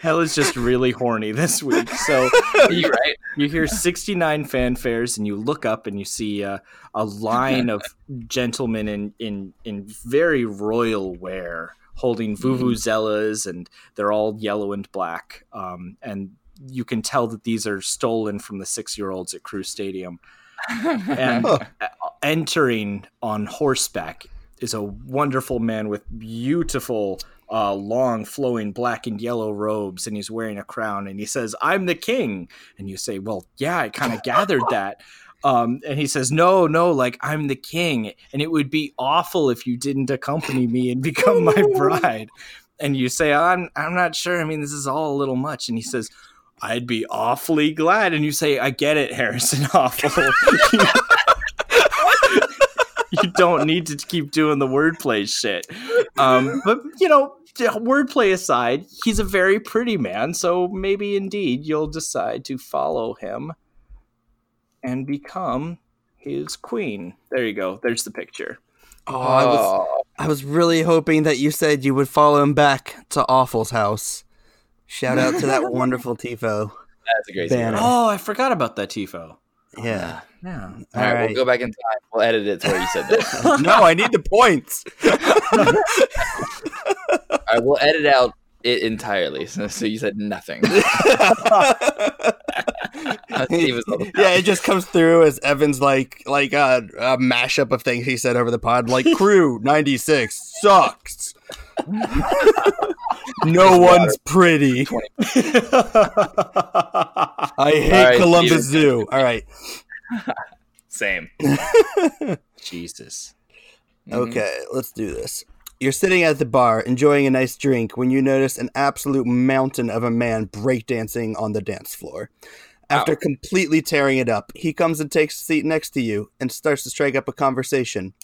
hell is just really horny this week. So you right. you hear 69 fanfares and you look up and you see uh, a line of gentlemen in, in, in very royal wear holding vuvuzelas and they're all yellow and black. Um, and you can tell that these are stolen from the six year olds at crew stadium. And entering on horseback is a wonderful man with beautiful uh, long flowing black and yellow robes and he's wearing a crown and he says i'm the king and you say well yeah i kind of gathered that um, and he says no no like i'm the king and it would be awful if you didn't accompany me and become my bride and you say i'm i'm not sure i mean this is all a little much and he says I'd be awfully glad. And you say, I get it, Harrison Afful. You, you don't need to keep doing the wordplay shit. Um, but, you know, wordplay aside, he's a very pretty man. So maybe indeed you'll decide to follow him and become his queen. There you go. There's the picture. Oh, I was I was really hoping that you said you would follow him back to Afful's house. Shout out to that wonderful Tifo. that's a great Banner. scene. Oh, I forgot about that, Tifo. Yeah. Yeah. All right, Alright. we'll go back in time. We'll edit it to where you said that. no, I need the points. All right, we'll edit out it entirely. So, so you said nothing. Steve is all the- yeah, it just comes through as Evan's like like uh, a mashup of things he said over the pod, like "Crew '96 sucks." no one's pretty. I hate All right, Columbus Zoo. All right, Same. Jesus. Mhm. okay, let's do this. You're sitting at the bar enjoying a nice drink when you notice an absolute mountain of a man breakdancing on the dance floor. After completely tearing it up, he comes and takes a seat next to you and starts to strike up a conversation.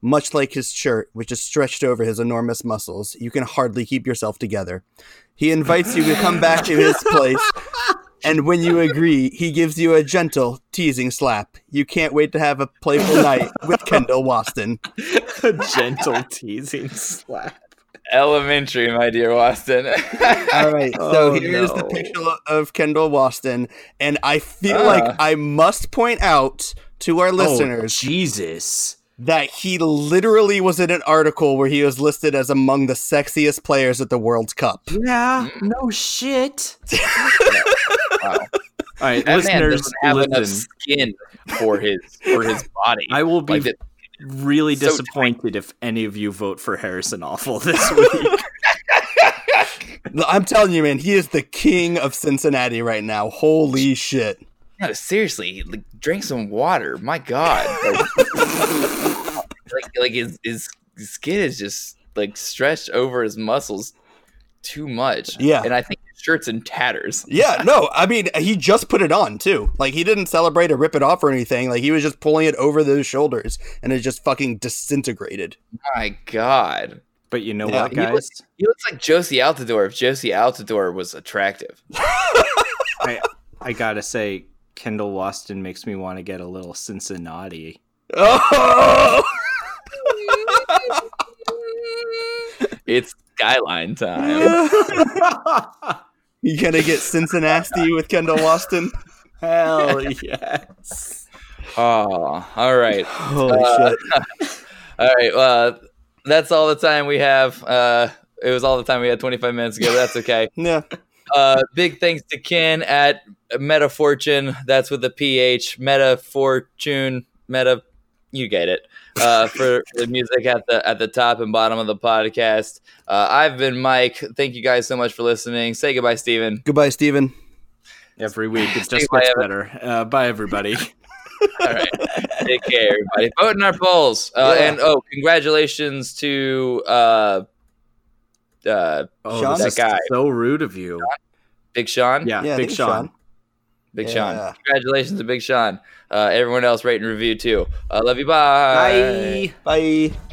Much like his shirt, which is stretched over his enormous muscles, you can hardly keep yourself together. He invites you to come back to his place, and when you agree, he gives you a gentle, teasing slap. You can't wait to have a playful night with Kendall Waston. A gentle teasing slap. Elementary, my dear Waston. All right, so Oh, here is the picture of Kendall Waston, and I feel Ah. like I must point out to our listeners Oh, Jesus. that he literally was in an article where he was listed as among the sexiest players at the World Cup. Yeah, no shit. Wow. All right, That listeners, doesn't have enough listen. skin for his for his body. I will be Like really so disappointed if any of you vote for Harrison Afful this week. I'm telling you, man, he is the king of Cincinnati right now. Holy shit. No, seriously, like, drink some water. My God, like, like, like his, his skin is just like stretched over his muscles too much. Yeah. and I think his shirt's in tatters. Yeah, no, I mean, he just put it on too. Like, he didn't celebrate or rip it off or anything. Like, he was just pulling it over those shoulders and it just fucking disintegrated. My God, But you know Yeah. what, He guys? looks- he looks like Jozy Altidore if Jozy Altidore was attractive. I, I gotta say, Kendall Waston makes me want to get a little Cincinnati. Oh! It's skyline time. You gonna get Cincinnati with Kendall Waston? Hell yes. Oh, all right. Holy Uh, shit. All right. Uh, that's all the time we have. Uh, it was all the time we had 25 minutes ago. But that's okay. Yeah. Uh, big thanks to Ken at Meta Fortune. That's with the PH. Meta Fortune. Meta. You get it. Uh, for the music at the at the top and bottom of the podcast. Uh, I've been Mike. Thank you guys so much for listening. Say goodbye, Steven. Goodbye, Steven. Every week it Say just bye, gets better. Uh, bye, everybody. All right. Take care, everybody. Vote in our polls. Uh, Yeah. And oh, congratulations to uh, uh, Oh, Sean? this guy. so rude of you. Big Sean. Yeah, Yeah, I Big think Sean. Big Yeah. Sean. Congratulations to Big Sean. Uh, everyone else, rate and review too. Uh, love you. Bye. Bye. Bye.